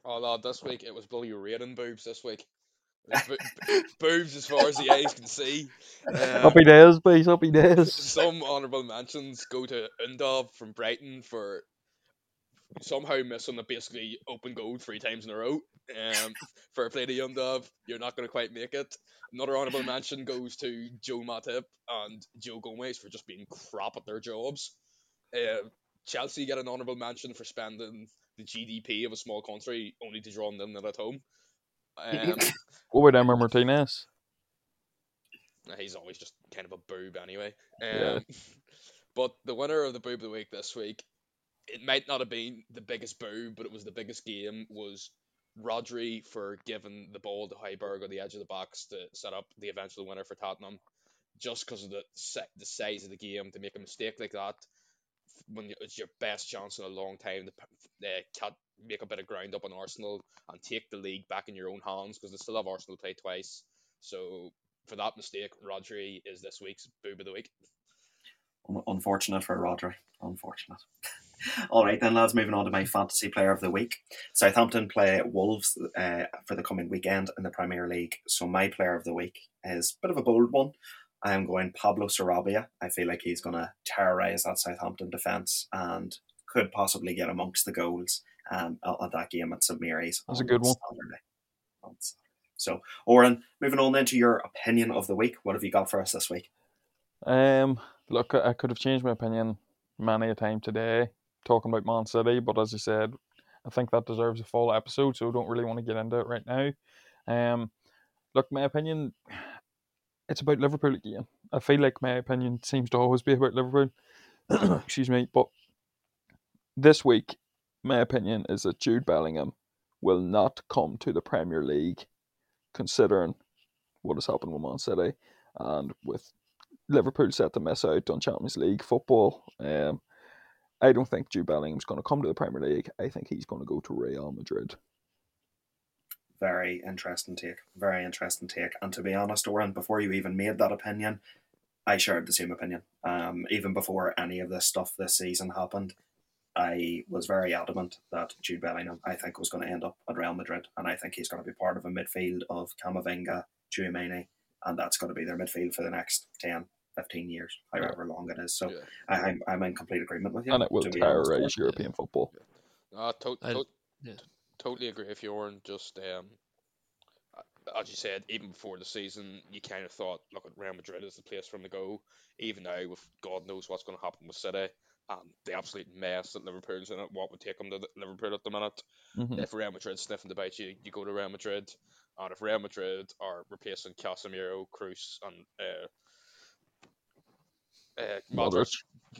[SPEAKER 3] Oh lad, this week it was bloody raining boobs this week. boobs as far as the eyes can see.
[SPEAKER 2] Um, happy days, boys. Happy days.
[SPEAKER 3] Some honourable mentions go to Undav from Brighton for somehow missing a basically open goal three times in a row. Um, fair play to Undav. You're not going to quite make it. Another honourable mention goes to Joe Matip and Joe Gomez for just being crap at their jobs. Uh, Chelsea get an honourable mention for spending the GDP of a small country only to draw them at home. Um,
[SPEAKER 2] what about Emi Martinez?
[SPEAKER 3] He's always just kind of a boob anyway. Um, yeah. But the winner of the boob of the week this week, it might not have been the biggest boo, but it was the biggest game. Was Rodri for giving the ball to Højbjerg on the edge of the box to set up the eventual winner for Tottenham, just because of the the size of the game to make a mistake like that when it's your best chance in a long time to uh, make a bit of ground up on Arsenal and take the league back in your own hands because they still have Arsenal play twice. So for that mistake, Rodri is this week's boob of the week.
[SPEAKER 1] Unfortunate for Rodri. Unfortunate. All right, then, lads, moving on to my fantasy player of the week. Southampton play Wolves uh, for the coming weekend in the Premier League. So, my player of the week is a bit of a bold one. I am going Pablo Sarabia. I feel like he's going to terrorise that Southampton defence and could possibly get amongst the goals um, at that game at St Mary's.
[SPEAKER 2] That's a good one.
[SPEAKER 1] Saturday. So, Oran, moving on then to your opinion of the week. What have you got for us this week?
[SPEAKER 2] Um, look, I could have changed my opinion many a time today talking about Man City, but as I said, I think that deserves a full episode, so I don't really want to get into it right now. Um, look, my opinion it's about Liverpool again. I feel like my opinion seems to always be about Liverpool. Excuse me, but this week, my opinion is that Jude Bellingham will not come to the Premier League, considering what has happened with Man City and with Liverpool set to miss out on Champions League football. Um, I don't think Jude Bellingham's going to come to the Premier League. I think he's going to go to Real Madrid
[SPEAKER 1] very interesting take. Very interesting take. And to be honest, Oran, before you even made that opinion, I shared the same opinion. Um, even before any of this stuff this season happened, I was very adamant that Jude Bellingham, I think, was going to end up at Real Madrid, and I think he's going to be part of a midfield of Camavinga, Tchouameni, and that's going to be their midfield for the next 10, 15 years, however yeah. long it is. So yeah. I, am I'm, I'm in complete agreement with you.
[SPEAKER 2] And it will terrorize European yeah. football.
[SPEAKER 3] Uh, to- to- yeah totally agree with you, Oran. Just um, as you said, even before the season, you kind of thought, look, at Real Madrid is the place for him to go. Even now, with God knows what's going to happen with City and the absolute mess that Liverpool's in it, what would take him to Liverpool at the minute? Mm-hmm. If Real Madrid sniffing the bite, you, you go to Real Madrid. And if Real Madrid are replacing Casemiro, Kroos, and uh, uh, Modric.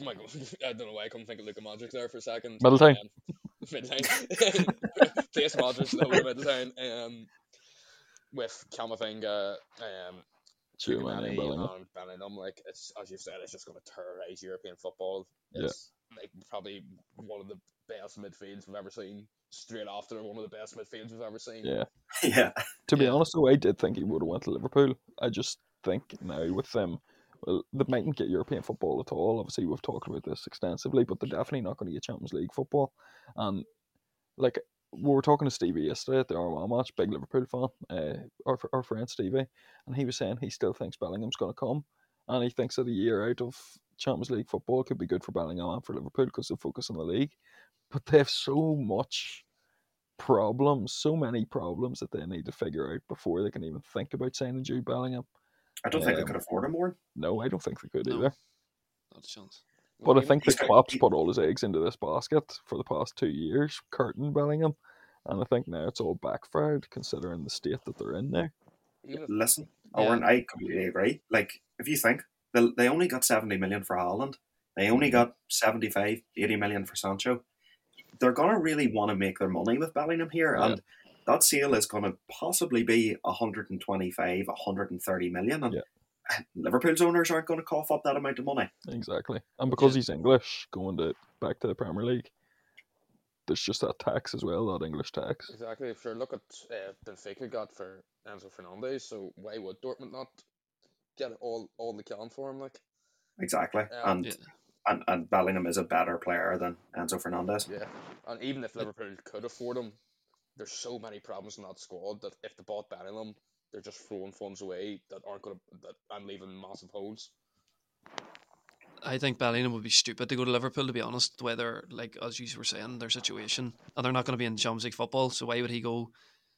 [SPEAKER 3] Modric. I don't know why I couldn't think of Luka Modric there for a second.
[SPEAKER 2] Middle time. Um,
[SPEAKER 3] midline. Place Modric in the whole midline. Um, with Camavinga, um,
[SPEAKER 2] Tchouameni and Bellingham.
[SPEAKER 3] and Bellingham, like it's as you said, it's just going to terrorize European football.
[SPEAKER 2] Yeah.
[SPEAKER 3] Like probably one of the best midfields we've ever seen. Straight after one of the best midfields we've ever seen.
[SPEAKER 2] Yeah.
[SPEAKER 1] yeah,
[SPEAKER 2] To be
[SPEAKER 4] Yeah.
[SPEAKER 2] honest, though, I did think he would have went to Liverpool. I just think now with them, well, they mightn't get European football at all. Obviously, we've talked about this extensively, but they're definitely not going to get Champions League football. And like we were talking to Stevie yesterday at the Armagh match, big Liverpool fan, uh, our our friend Stevie, and he was saying he still thinks Bellingham's going to come, and he thinks that a year out of Champions League football could be good for Bellingham and for Liverpool because they'll focus on the league. But they have so much problems, so many problems that they need to figure out before they can even think about signing Jude Bellingham.
[SPEAKER 1] I don't think they
[SPEAKER 2] Um,
[SPEAKER 1] could afford him more.
[SPEAKER 2] No, I don't think they could
[SPEAKER 4] No.
[SPEAKER 2] either.
[SPEAKER 4] Not a chance.
[SPEAKER 2] But I think
[SPEAKER 1] he's
[SPEAKER 2] the
[SPEAKER 1] got-
[SPEAKER 2] Klopp's put all his eggs into this basket for the past two years, Curtin Bellingham, and I think now it's all backfired considering the state that they're in there.
[SPEAKER 3] even if
[SPEAKER 1] Listen,
[SPEAKER 4] Yeah.
[SPEAKER 1] Eoghan, I completely agree. Like, if you think they, they only got 70 million for Haaland, they only
[SPEAKER 2] Mhm.
[SPEAKER 1] got 75, 80 million for Sancho. They're going to really want to make their money with Bellingham here,
[SPEAKER 2] Yeah.
[SPEAKER 1] and that sale is going to possibly be 125, 130 million. And
[SPEAKER 2] Yeah.
[SPEAKER 1] Liverpool's owners aren't going to cough up that amount of money.
[SPEAKER 2] Exactly. And because he's English, going to back to the Premier League, there's just that tax as well, that English tax.
[SPEAKER 3] exactly, if you look at uh, Benfica got for Enzo Fernandez, so why would Dortmund not get all all they can for him? Like,
[SPEAKER 1] Exactly.
[SPEAKER 3] Yeah.
[SPEAKER 1] and,
[SPEAKER 4] Yeah.
[SPEAKER 1] and and Bellingham is a better player than Enzo Fernandez.
[SPEAKER 3] yeah, and even if Liverpool could afford him, there's so many problems in that squad that if they bought Bellingham, they're just throwing funds away that aren't gonna that and leaving massive holes.
[SPEAKER 4] I think Bellingham would be stupid to go to Liverpool, to be honest, whether like, as you were saying, their situation. And they're not going to be in Champions League football, so why would he go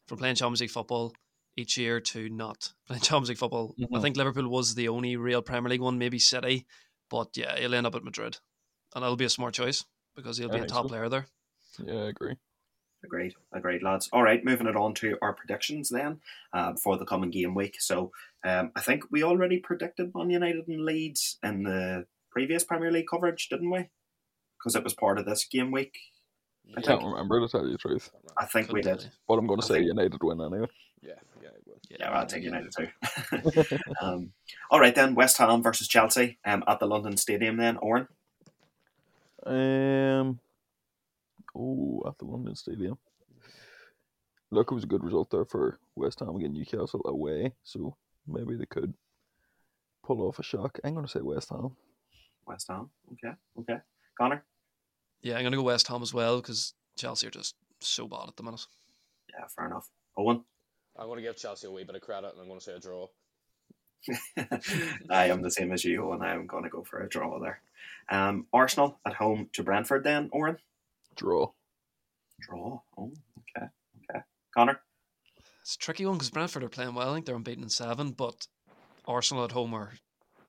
[SPEAKER 4] from playing Champions League football each year to not playing Champions League football? I
[SPEAKER 2] Mhm.
[SPEAKER 4] think Liverpool was the only real Premier League one, maybe City, but yeah, he'll end up at Madrid. And that'll be a smart choice because he'll
[SPEAKER 2] I
[SPEAKER 4] be a top
[SPEAKER 2] so.
[SPEAKER 4] player there.
[SPEAKER 2] Yeah, I agree.
[SPEAKER 1] Agreed, agreed, lads. All right, moving it on to our predictions then uh, for the coming game week. So um, I think we already predicted Man United and Leeds in the previous Premier League coverage, didn't we? Because it was part of this game week.
[SPEAKER 2] I
[SPEAKER 1] I
[SPEAKER 2] can't remember to tell you the truth,
[SPEAKER 1] I think we
[SPEAKER 4] Couldn't
[SPEAKER 1] did.
[SPEAKER 4] tell
[SPEAKER 2] but I'm going to
[SPEAKER 1] I
[SPEAKER 2] say
[SPEAKER 1] think-
[SPEAKER 2] United win anyway.
[SPEAKER 3] Yeah, yeah, it will.
[SPEAKER 1] Yeah, I'll take United too. um, all right then, West Ham versus Chelsea um, at the London Stadium. Then, Oran.
[SPEAKER 2] Um. Oh, at the London Stadium. Look, it was a good result there for West Ham against Newcastle away, so maybe they could pull off a shock. I'm going to say West Ham.
[SPEAKER 1] West Ham. Okay, okay. Conor.
[SPEAKER 4] Yeah, I'm going to go West Ham as well because Chelsea are just so bad at the minute.
[SPEAKER 1] Yeah, fair enough. Eoghan.
[SPEAKER 3] I'm gonna give Chelsea a wee bit of credit, and I'm gonna say a draw.
[SPEAKER 1] I am the same as you, and I'm going to go for a draw there. Um, Arsenal at home to Brentford. Then, Oran.
[SPEAKER 2] Draw.
[SPEAKER 1] Draw. Oh, okay, okay. Conor.
[SPEAKER 4] It's a tricky one because Brentford are playing well. I think they're unbeaten in seven, but Arsenal at home are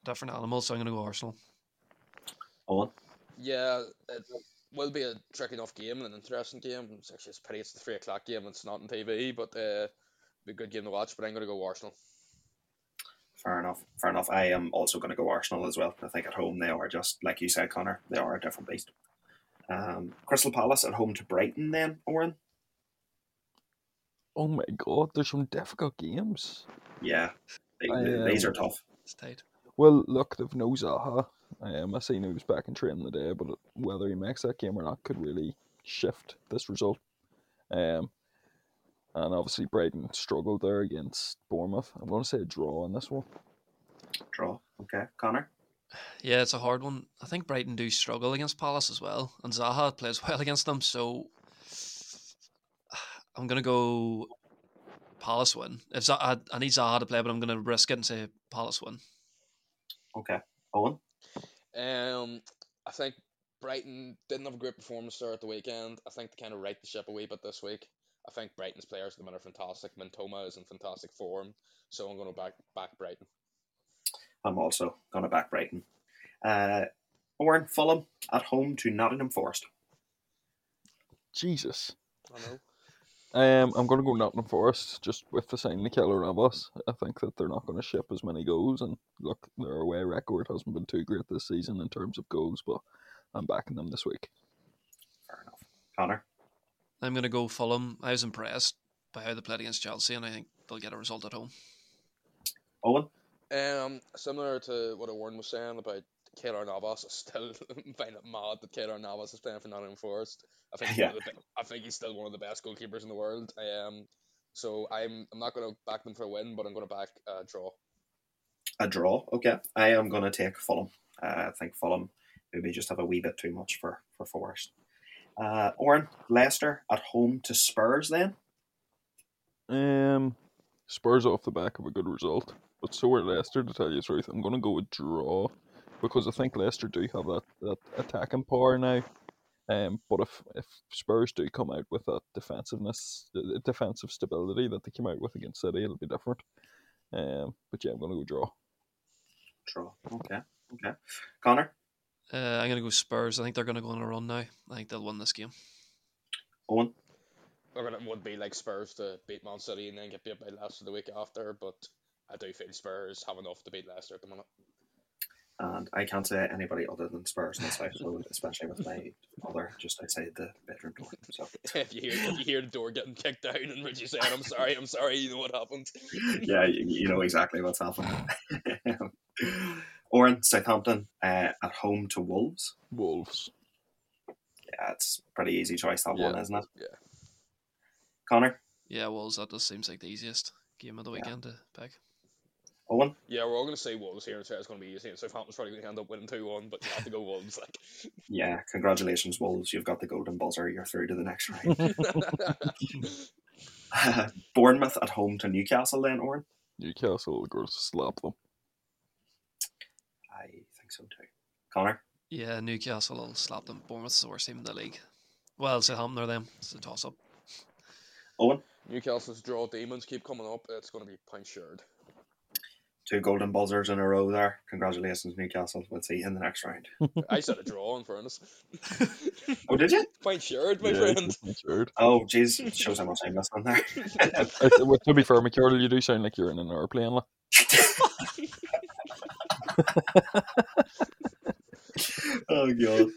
[SPEAKER 4] different animals, so I'm going to go Arsenal.
[SPEAKER 1] Eoghan.
[SPEAKER 3] Yeah, it will be a tricky enough game and an interesting game. It's actually it's pretty. It's the three o'clock game. And it's not on TV, but uh, it'll be a good game to watch. But I'm gonna go Arsenal.
[SPEAKER 1] Fair enough. Fair enough. I am also going to go Arsenal as well. I think at home they are just like you said, Conor. They are a different beast. Um, Crystal Palace at home to Brighton. Then, Oran.
[SPEAKER 2] Oh my god, there's some difficult games.
[SPEAKER 1] Yeah, they,
[SPEAKER 2] I,
[SPEAKER 1] they- these
[SPEAKER 2] um,
[SPEAKER 1] are tough.
[SPEAKER 4] It's tight.
[SPEAKER 2] Well, look, they've no Zaha. Um, I seen he was back in training today, but whether he makes that game or not could really shift this result. Um, and obviously Brighton struggled there against Bournemouth. I'm going to say a draw on this one.
[SPEAKER 1] Draw. Okay, Conor.
[SPEAKER 4] Yeah, it's a hard one. I think Brighton do struggle against Palace as well, and Zaha plays well against them. So I'm gonna go Palace win. If Zaha, I, I need Zaha to play, but I'm gonna risk it and say Palace win.
[SPEAKER 1] Okay, Eoghan.
[SPEAKER 3] Um, I think Brighton didn't have a great performance there at the weekend. I think they kind of right the ship a wee bit this week. I think Brighton's players at the minute are fantastic. Mitoma is in fantastic form, so I'm going to back back Brighton.
[SPEAKER 1] I'm also going to back Brighton. Uh, Owen Fulham at home to Nottingham Forest.
[SPEAKER 2] Jesus.
[SPEAKER 3] I know.
[SPEAKER 2] Um, I'm going to go Nottingham Forest just with the signing of Keylor Navas. I think that they're not going to ship as many goals. And look, their away record hasn't been too great this season in terms of goals, but I'm backing them this week.
[SPEAKER 1] Fair enough. Conor.
[SPEAKER 4] I'm going to go Fulham. I was impressed by how they played against Chelsea, and I think they'll get a result at home.
[SPEAKER 1] Eoghan?
[SPEAKER 3] Um, similar to what Oran was saying about Keylor Navas, I still find it mad that Keylor Navas is playing for Nottingham Forest. I think he's
[SPEAKER 1] Yeah.
[SPEAKER 3] the, I think he's still one of the best goalkeepers in the world. Um, so I'm I'm not going to back them for a win, but I'm going to back a draw.
[SPEAKER 1] A draw. Okay. I am going to take Fulham. Uh, I think Fulham maybe just have a wee bit too much for, for Forest. Uh, Oran, Leicester at home to Spurs then?
[SPEAKER 2] Um, Spurs off the back of a good result, but so are Leicester. To tell you the truth, I'm going to go with draw because I think Leicester do have that, that attacking power now. Um, but if if Spurs do come out with that defensiveness, the the defensive stability that they came out with against City, it'll be different. Um, but yeah, I'm going to go draw.
[SPEAKER 1] Draw. Okay. Okay. Conor?
[SPEAKER 4] Uh, I'm going to go Spurs. I think they're going to go on a run now. I think they'll win this game.
[SPEAKER 1] Eoghan?
[SPEAKER 3] Or it would be like Spurs to beat Man City and then get beat by Leicester the week after, but I do feel Spurs have enough to beat Leicester at the minute.
[SPEAKER 1] And I can't say anybody other than Spurs in this household, especially with my mother just outside the bedroom door. So
[SPEAKER 3] if you hear if you hear the door getting kicked down and Richie saying, "I'm sorry, I'm sorry," you know what happened.
[SPEAKER 1] yeah, you, you know exactly what's happening. Oran, Southampton uh, at home to Wolves.
[SPEAKER 2] Wolves.
[SPEAKER 1] Yeah, it's a pretty easy choice that one, isn't it?
[SPEAKER 3] Yeah.
[SPEAKER 1] Conor,
[SPEAKER 4] Yeah, Wolves, that just seems like the easiest game of the
[SPEAKER 1] Yeah.
[SPEAKER 4] weekend to pick.
[SPEAKER 1] Eoghan,
[SPEAKER 3] Yeah, we're all going to say Wolves here and say it's going to be easy. And Southampton's probably going to end up winning two one, but you have to go Wolves. Like,
[SPEAKER 1] yeah, congratulations, Wolves. You've got the golden buzzer. You're through to the next round. Bournemouth at home to Newcastle, then, Oran?
[SPEAKER 2] Newcastle will go to slap them.
[SPEAKER 1] I think so too. Conor,
[SPEAKER 4] Yeah, Newcastle will slap them. Bournemouth's the worst team in the league. Well, Southampton are them. It's a toss up.
[SPEAKER 1] Eoghan,
[SPEAKER 3] Newcastle's draw demons keep coming up. It's going to be point shared.
[SPEAKER 1] Two golden buzzers in a row there. Congratulations, Newcastle. We'll see you in the next round.
[SPEAKER 3] I said a draw in fairness.
[SPEAKER 1] Oh, did you?
[SPEAKER 3] point shared, my
[SPEAKER 2] Yeah,
[SPEAKER 3] friend.
[SPEAKER 2] good word.
[SPEAKER 1] Oh, jeez. It shows how much I'm listening there.
[SPEAKER 2] Well, to be fair, McArdle, you do sound like you're in an airplane. Like.
[SPEAKER 1] oh god.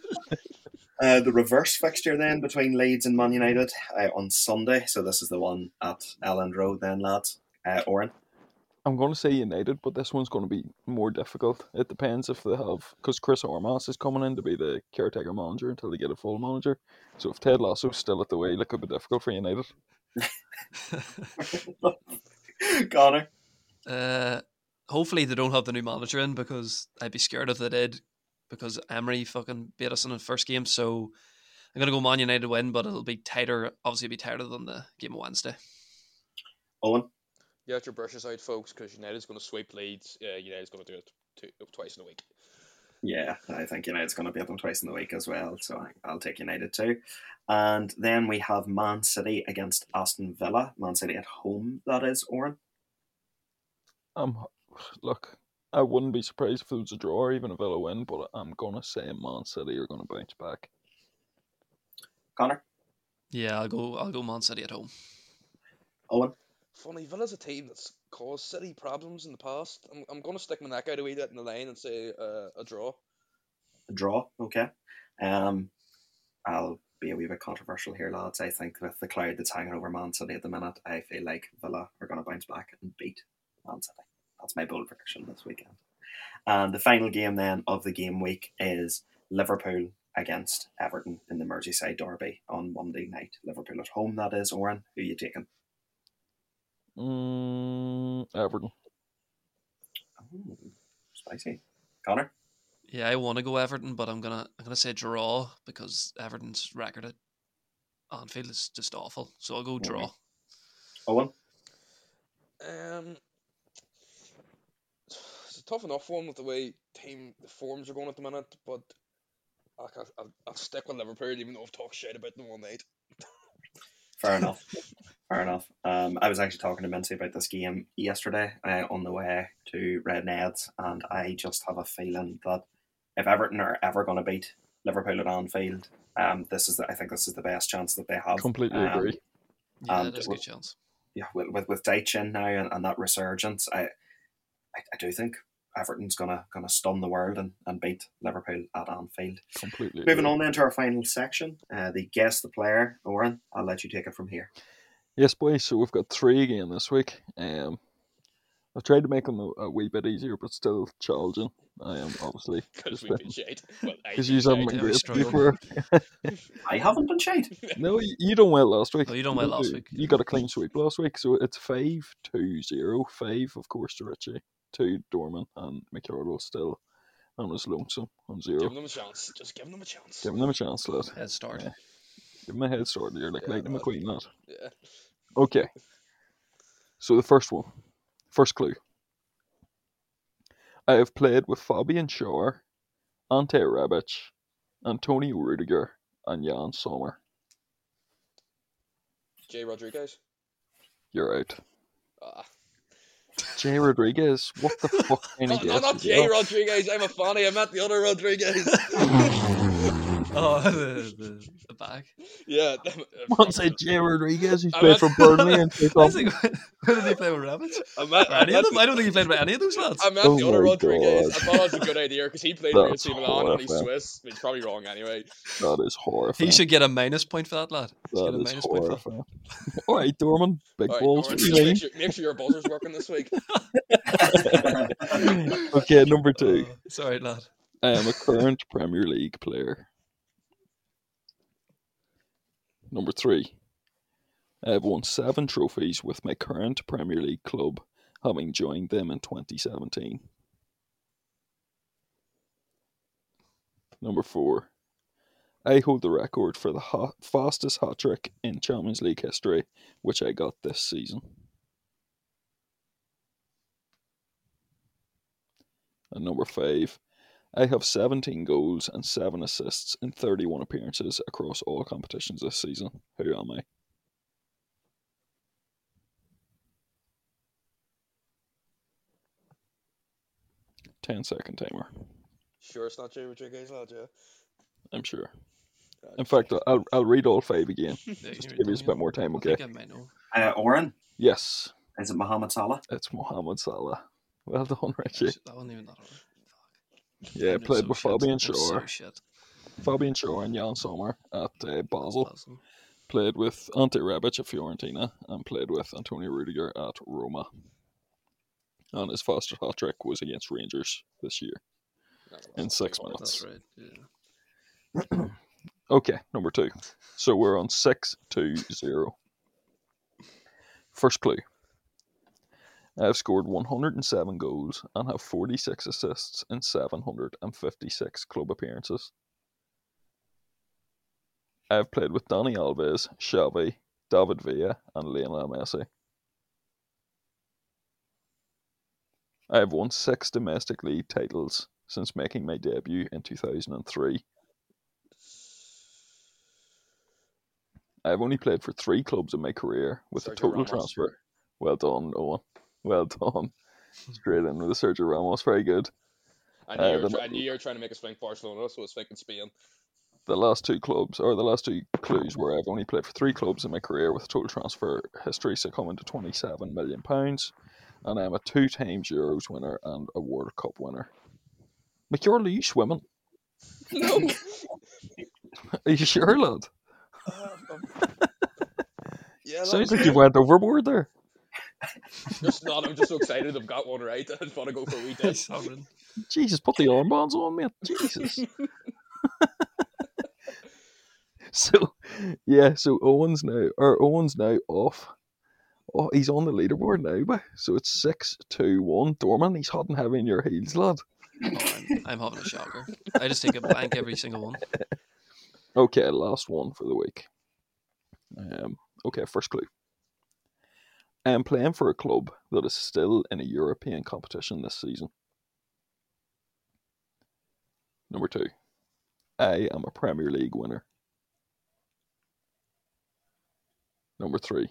[SPEAKER 1] Uh, the reverse fixture then between Leeds and Man United uh, on Sunday. So this is the one at Elland Road then, lads. Uh, Oran.
[SPEAKER 2] I'm going to say United, but this one's going to be more difficult. It depends if they have, because Chris Ormas is coming in to be the caretaker manager until they get a full manager. So if Ted Lasso's still at the wheel, it could be difficult for United.
[SPEAKER 1] Conor.
[SPEAKER 4] Uh, hopefully they don't have the new manager in because I'd be scared if they did because Emery fucking beat us in the first game. So I'm gonna go Man United win, but it'll be tighter. Obviously, it'll be tighter than the game of Wednesday.
[SPEAKER 1] Eoghan.
[SPEAKER 3] Yeah, get your brushes out, folks, because United's going to sweep Leeds. Uh, United's going to do it two, twice in a week.
[SPEAKER 1] Yeah, I think United's going to beat them twice in the week as well. So I- I'll take United too. And then we have Man City against Aston Villa. Man City at home, that is, Oran.
[SPEAKER 2] Um, look, I wouldn't be surprised if it was a draw or even a Villa win, but I'm going to say Man City are going to bounce back.
[SPEAKER 1] Conor.
[SPEAKER 4] Yeah, I'll go. I'll go Man City at home.
[SPEAKER 1] Eoghan.
[SPEAKER 3] Funny, Villa's a team that's caused City problems in the past. I'm, I'm going to stick my neck out a wee bit in the line and say uh, a draw.
[SPEAKER 1] A draw, okay. Um, I'll be a wee bit controversial here, lads. I think with the cloud that's hanging over Man City at the minute, I feel like Villa are going to bounce back and beat Man City. That's my bold prediction this weekend. And the final game then of the game week is Liverpool against Everton in the Merseyside derby on Monday night. Liverpool at home, that is. Oran, who are you taking?
[SPEAKER 2] Mm, Everton.
[SPEAKER 1] Oh, spicy. Conor?
[SPEAKER 4] Yeah, I want to go Everton, but I'm gonna I'm gonna say draw because Everton's record at Anfield is just awful. So I'll go draw.
[SPEAKER 1] Eoghan?
[SPEAKER 3] Um, it's a tough enough one with the way team the forms are going at the minute, but I will I'll, I'll stick with Liverpool even though I've talked shit about them all night.
[SPEAKER 1] Fair enough. Fair enough. Um, I was actually talking to Mincy about this game yesterday uh, on the way to Red Neds, and I just have a feeling that if Everton are ever going to beat Liverpool at Anfield, um, this is the, I think this is the best chance that they have.
[SPEAKER 2] Completely
[SPEAKER 1] Um,
[SPEAKER 2] agree.
[SPEAKER 4] Yeah,
[SPEAKER 1] and
[SPEAKER 4] there's a good chance.
[SPEAKER 1] Yeah, with with, with Dyche in now and, and that resurgence, I, I I do think Everton's gonna gonna stun the world and, and beat Liverpool at Anfield.
[SPEAKER 2] Completely.
[SPEAKER 1] Moving
[SPEAKER 2] agree.
[SPEAKER 1] on then to our final section, uh, the guess the player. Oran, I'll let you take it from here.
[SPEAKER 2] Yes, boys. So we've got three again this week. Um, I've tried to make them a, a wee bit easier, but still challenging. I am obviously
[SPEAKER 3] Because we've been shade. I
[SPEAKER 2] because
[SPEAKER 3] been
[SPEAKER 2] you haven't
[SPEAKER 3] shade.
[SPEAKER 2] been great before.
[SPEAKER 1] I haven't been shade.
[SPEAKER 2] No, you, you done well last week.
[SPEAKER 4] Oh, you done well last week.
[SPEAKER 2] You got a clean sweep last week, so it's five two zero. Five, of course, to Richie. Two Dorman and McArdle still on his lonesome on zero.
[SPEAKER 3] Give them a chance. Just give them a chance.
[SPEAKER 2] Giving them a chance, lad.
[SPEAKER 4] Head start.
[SPEAKER 2] Yeah. Give him a head start. You're like
[SPEAKER 3] Yeah,
[SPEAKER 2] Lightning
[SPEAKER 3] lad.
[SPEAKER 2] McQueen, lad.
[SPEAKER 3] Yeah.
[SPEAKER 2] Okay. So the first one, first clue. I have played with Fabian Schär, Ante Rebic, Antonio Rudiger, and Yann Sommer.
[SPEAKER 3] Jay Rodriguez.
[SPEAKER 2] You're out.
[SPEAKER 3] Ah.
[SPEAKER 2] Jay Rodriguez, what the fuck
[SPEAKER 3] No, no, not Jay? Rodriguez. I'm a fanny. I'm meant the other Rodriguez.
[SPEAKER 4] Oh, the, the, the back.
[SPEAKER 3] yeah.
[SPEAKER 2] One said Jay Rodriguez, who's
[SPEAKER 3] I
[SPEAKER 2] played
[SPEAKER 3] meant-
[SPEAKER 2] for Burnley and played
[SPEAKER 4] I
[SPEAKER 2] on.
[SPEAKER 4] think, where did he play with rabbits?
[SPEAKER 3] I meant,
[SPEAKER 4] Or
[SPEAKER 3] I
[SPEAKER 4] any of
[SPEAKER 3] meant,
[SPEAKER 4] them? I don't think he played with any of those lads.
[SPEAKER 3] I meant
[SPEAKER 2] Oh
[SPEAKER 3] the other Rodriguez.
[SPEAKER 2] God.
[SPEAKER 3] I thought it was a good idea because he played for
[SPEAKER 2] That's
[SPEAKER 3] AC Milan and he's. Swiss. He's probably wrong anyway.
[SPEAKER 2] That is horrifying.
[SPEAKER 4] He should get a minus point for that lad. He should
[SPEAKER 2] That
[SPEAKER 4] get a
[SPEAKER 2] is
[SPEAKER 4] minus point for that.
[SPEAKER 2] horrifying. All right, Dorman, big
[SPEAKER 3] All right,
[SPEAKER 2] balls.
[SPEAKER 3] Doran,
[SPEAKER 2] What you
[SPEAKER 3] make, sure, make sure your buzzer's working this week.
[SPEAKER 2] okay, number two.
[SPEAKER 4] Oh, sorry, lad.
[SPEAKER 2] I am a current Premier League player. Number three. I have won seven trophies with my current Premier League club, having joined them in 2017. Number four. I hold the record for the ha- fastest hat trick in Champions League history, which I got this season. And number five. I have 17 goals and 7 assists in 31 appearances across all competitions this season. Who am I? Ten second timer,
[SPEAKER 3] Sure, it's not Jay Rodriguez, lad, yeah.
[SPEAKER 2] I'm sure. In fact, I'll, I'll read all five again,
[SPEAKER 4] Yeah,
[SPEAKER 2] just to give you a bit more time,
[SPEAKER 4] I
[SPEAKER 2] okay?
[SPEAKER 4] think I might know.
[SPEAKER 1] Uh, Oran,
[SPEAKER 2] Yes,
[SPEAKER 1] is it Mohamed Salah?
[SPEAKER 2] it's Mohamed Salah. Well done, Richie.
[SPEAKER 4] That wasn't even that hard.
[SPEAKER 2] Yeah, played
[SPEAKER 4] so
[SPEAKER 2] with
[SPEAKER 4] shit.
[SPEAKER 2] Fabian
[SPEAKER 4] I'm so.
[SPEAKER 2] Fabian Schär and Yann Sommer at uh, Basel.
[SPEAKER 4] Awesome.
[SPEAKER 2] Played with Ante Rebic at Fiorentina and played with Antonio Rudiger at Roma. And his fastest hat trick was against Rangers this year. In six minutes.
[SPEAKER 4] That's right. Yeah.
[SPEAKER 2] Okay, number two. So we're on six six two zero. First clue. I have scored 107 goals and have 46 assists in 756 club appearances. I have played with Dani Alves, Xavi, David Villa, and Lionel Messi. I have won six domestic league titles since making my debut in 2003. I've only played for three clubs in my career with a total
[SPEAKER 3] Ramos.
[SPEAKER 2] transfer. Well done, Eoghan. Well done. Straight in with the Sergio Ramos. Very good.
[SPEAKER 3] I knew,
[SPEAKER 2] Uh,
[SPEAKER 3] you were
[SPEAKER 2] the-
[SPEAKER 3] try- I knew you were trying to make us think Barcelona, so I was thinking Spain.
[SPEAKER 2] The last two clubs, or the last two clues, were I've only played for three clubs in my career with a total transfer history succumbing to £27 million. And I'm a two times Euros winner and a World Cup winner. McArdle, are you swimming?
[SPEAKER 3] No.
[SPEAKER 2] Are you sure, lad?
[SPEAKER 3] yeah,
[SPEAKER 2] Sounds like you went overboard there.
[SPEAKER 3] just not. I'm just so excited I've got one right. I just want to go for a wee dip.
[SPEAKER 2] Jesus, put the armbands on, mate. Jesus. so, yeah, so Eoghan's now, or Eoghan's now off. Oh, he's on the leaderboard now, but so it's six, two, one. Dorman, he's hot and heavy in your heels, lad.
[SPEAKER 4] Oh, I'm, I'm having a shocker. I just take a blank every single one.
[SPEAKER 2] Okay, last one for the week. Um, okay, first clue. I am playing for a club that is still in a European competition this season. Number two. I am a Premier League winner. Number three.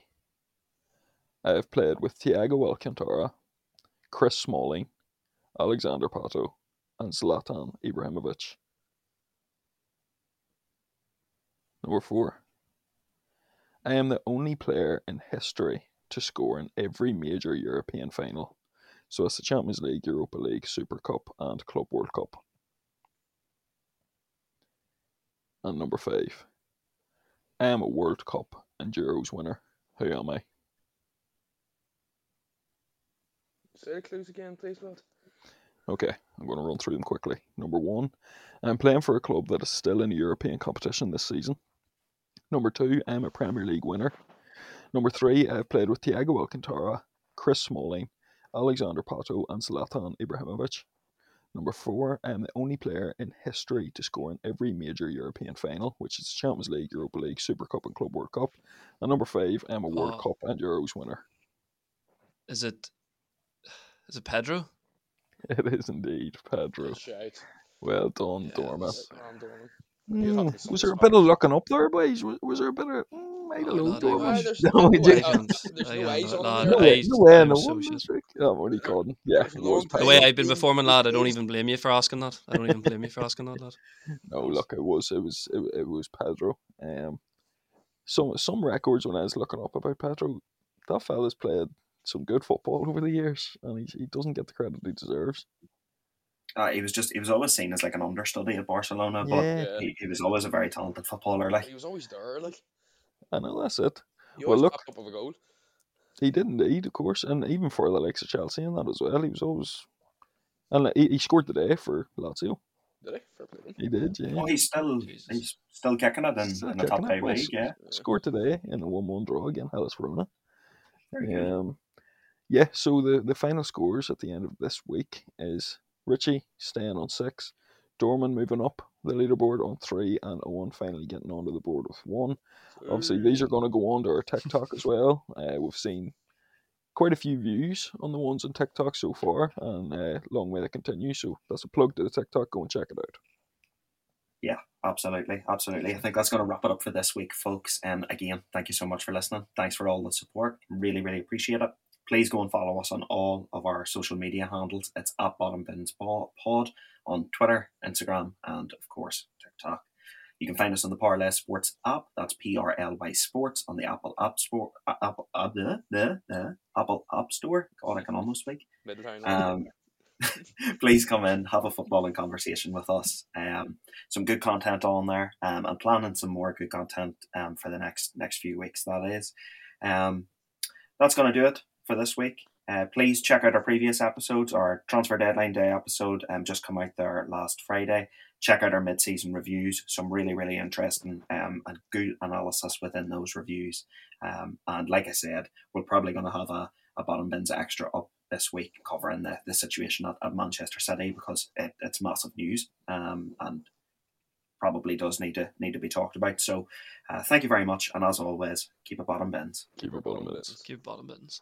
[SPEAKER 2] I have played with Thiago Alcantara, Chris Smalling, Alexander Pato, and Zlatan Ibrahimovic. Number four. I am the only player in history to score in every major European final So it's the Champions League, Europa League, Super Cup, and Club World Cup. And number five, I am a World Cup and Euros winner. Who am I?
[SPEAKER 3] Say the clues again, please, lad.
[SPEAKER 2] Okay, I'm going to run through them quickly. Number one, I'm playing for a club that is still in European competition this season. Number two, I'm a Premier League winner. Number three, I've played with Thiago Alcantara, Chris Smalling, Alexander Pato, and Zlatan Ibrahimovic. Number four, I am the only player in history to score in every major European final, which is the Champions League, Europa League, Super Cup, and Club World Cup. And number five, I'm a World
[SPEAKER 4] Oh.
[SPEAKER 2] Cup and Euros winner.
[SPEAKER 4] Is it? Is it Pedro?
[SPEAKER 2] It is indeed Pedro.
[SPEAKER 3] Shout.
[SPEAKER 2] Well done,
[SPEAKER 4] Yes.
[SPEAKER 2] Dorman.
[SPEAKER 3] I'm doing You have
[SPEAKER 2] Mm, was there a bit of looking up there, boys? Was, was there a bit of? Mm, I don't
[SPEAKER 4] Oh,
[SPEAKER 2] know,
[SPEAKER 4] lad, I
[SPEAKER 2] Dorman.
[SPEAKER 4] was-
[SPEAKER 3] there's
[SPEAKER 2] No,
[SPEAKER 3] no
[SPEAKER 2] we
[SPEAKER 3] way.
[SPEAKER 2] did.
[SPEAKER 3] Oh,
[SPEAKER 4] Legend.
[SPEAKER 3] there's no
[SPEAKER 4] Legend,
[SPEAKER 3] on
[SPEAKER 4] lad.
[SPEAKER 3] there.
[SPEAKER 2] No way, no way in
[SPEAKER 4] I'm
[SPEAKER 2] the
[SPEAKER 4] so
[SPEAKER 2] one
[SPEAKER 4] shit.
[SPEAKER 2] this only calling. Yeah,
[SPEAKER 3] There's
[SPEAKER 2] it
[SPEAKER 3] no
[SPEAKER 2] was
[SPEAKER 3] way.
[SPEAKER 4] The way I've been performing, lad, I don't even blame you for asking that. I don't even blame you for asking that, lad.
[SPEAKER 2] No, look, it was it was it, it was Pedro. Um, some some records when I was looking up about Pedro, that fella's played some good football over the years, and he, he doesn't get the credit he deserves.
[SPEAKER 1] Uh, he was just he was always seen as like an understudy at Barcelona, but
[SPEAKER 2] Yeah,
[SPEAKER 3] Yeah.
[SPEAKER 1] he, he was always a very talented footballer. Like
[SPEAKER 3] He was always there, like
[SPEAKER 2] I know that's it.
[SPEAKER 3] he
[SPEAKER 2] Well, look-
[SPEAKER 3] popped up with a goal.
[SPEAKER 2] He did indeed, of course, and even for the likes of Chelsea and that as well, he was always. And he, he scored today for Lazio.
[SPEAKER 3] Did he? Fair play.
[SPEAKER 2] He did, yeah.
[SPEAKER 1] oh, he's still
[SPEAKER 4] Jesus.
[SPEAKER 1] he's still kicking it in,
[SPEAKER 2] Still
[SPEAKER 1] in the top five league. Yeah,
[SPEAKER 2] Scored today in a one-one draw against Hellas Verona.
[SPEAKER 1] very.
[SPEAKER 2] Um, yeah, so the, the final scores at the end of this week is Richie staying on six, Dorman moving up the leaderboard on three, and Eoghan finally getting onto the board with one. Obviously, these are going to go on to our TikTok as well. Uh, we've seen quite a few views on the ones on TikTok so far, and uh, long way to continue. So that's a plug to the TikTok. Go and check it out.
[SPEAKER 1] Yeah, absolutely, absolutely. I think that's going to wrap it up for this week, folks. And again, thank you so much for listening. Thanks for all the support. Really, really appreciate it. Please go and follow us on all of our social media handles. It's at Bottom Bins Pod on Twitter, Instagram, and of course TikTok. You can find us on the Parlay Sports app. That's P R L Y Sports on the Apple App Store. uh, Apple, uh, the, the, the Apple App Store. God, I can almost speak. Um, please come in, have a footballing conversation with us. Um, some good content on there, um, and planning some more good content um, for the next next few weeks. That is, um, that's going to do it for this week. Uh, please check out our previous episodes. Our transfer deadline day episode um, just come out there last Friday. Check out our mid-season reviews. Some really, really interesting um, and good analysis within those reviews. Um, and like I said, we're probably going to have a, a bottom bins extra up this week covering the, the situation at, at Manchester City because it, it's massive news um, and probably does need to need to be talked about. So uh, thank you very much, and as always, keep it bottom bins.
[SPEAKER 2] Keep it bottom minutes.
[SPEAKER 4] Keep bottom buttons.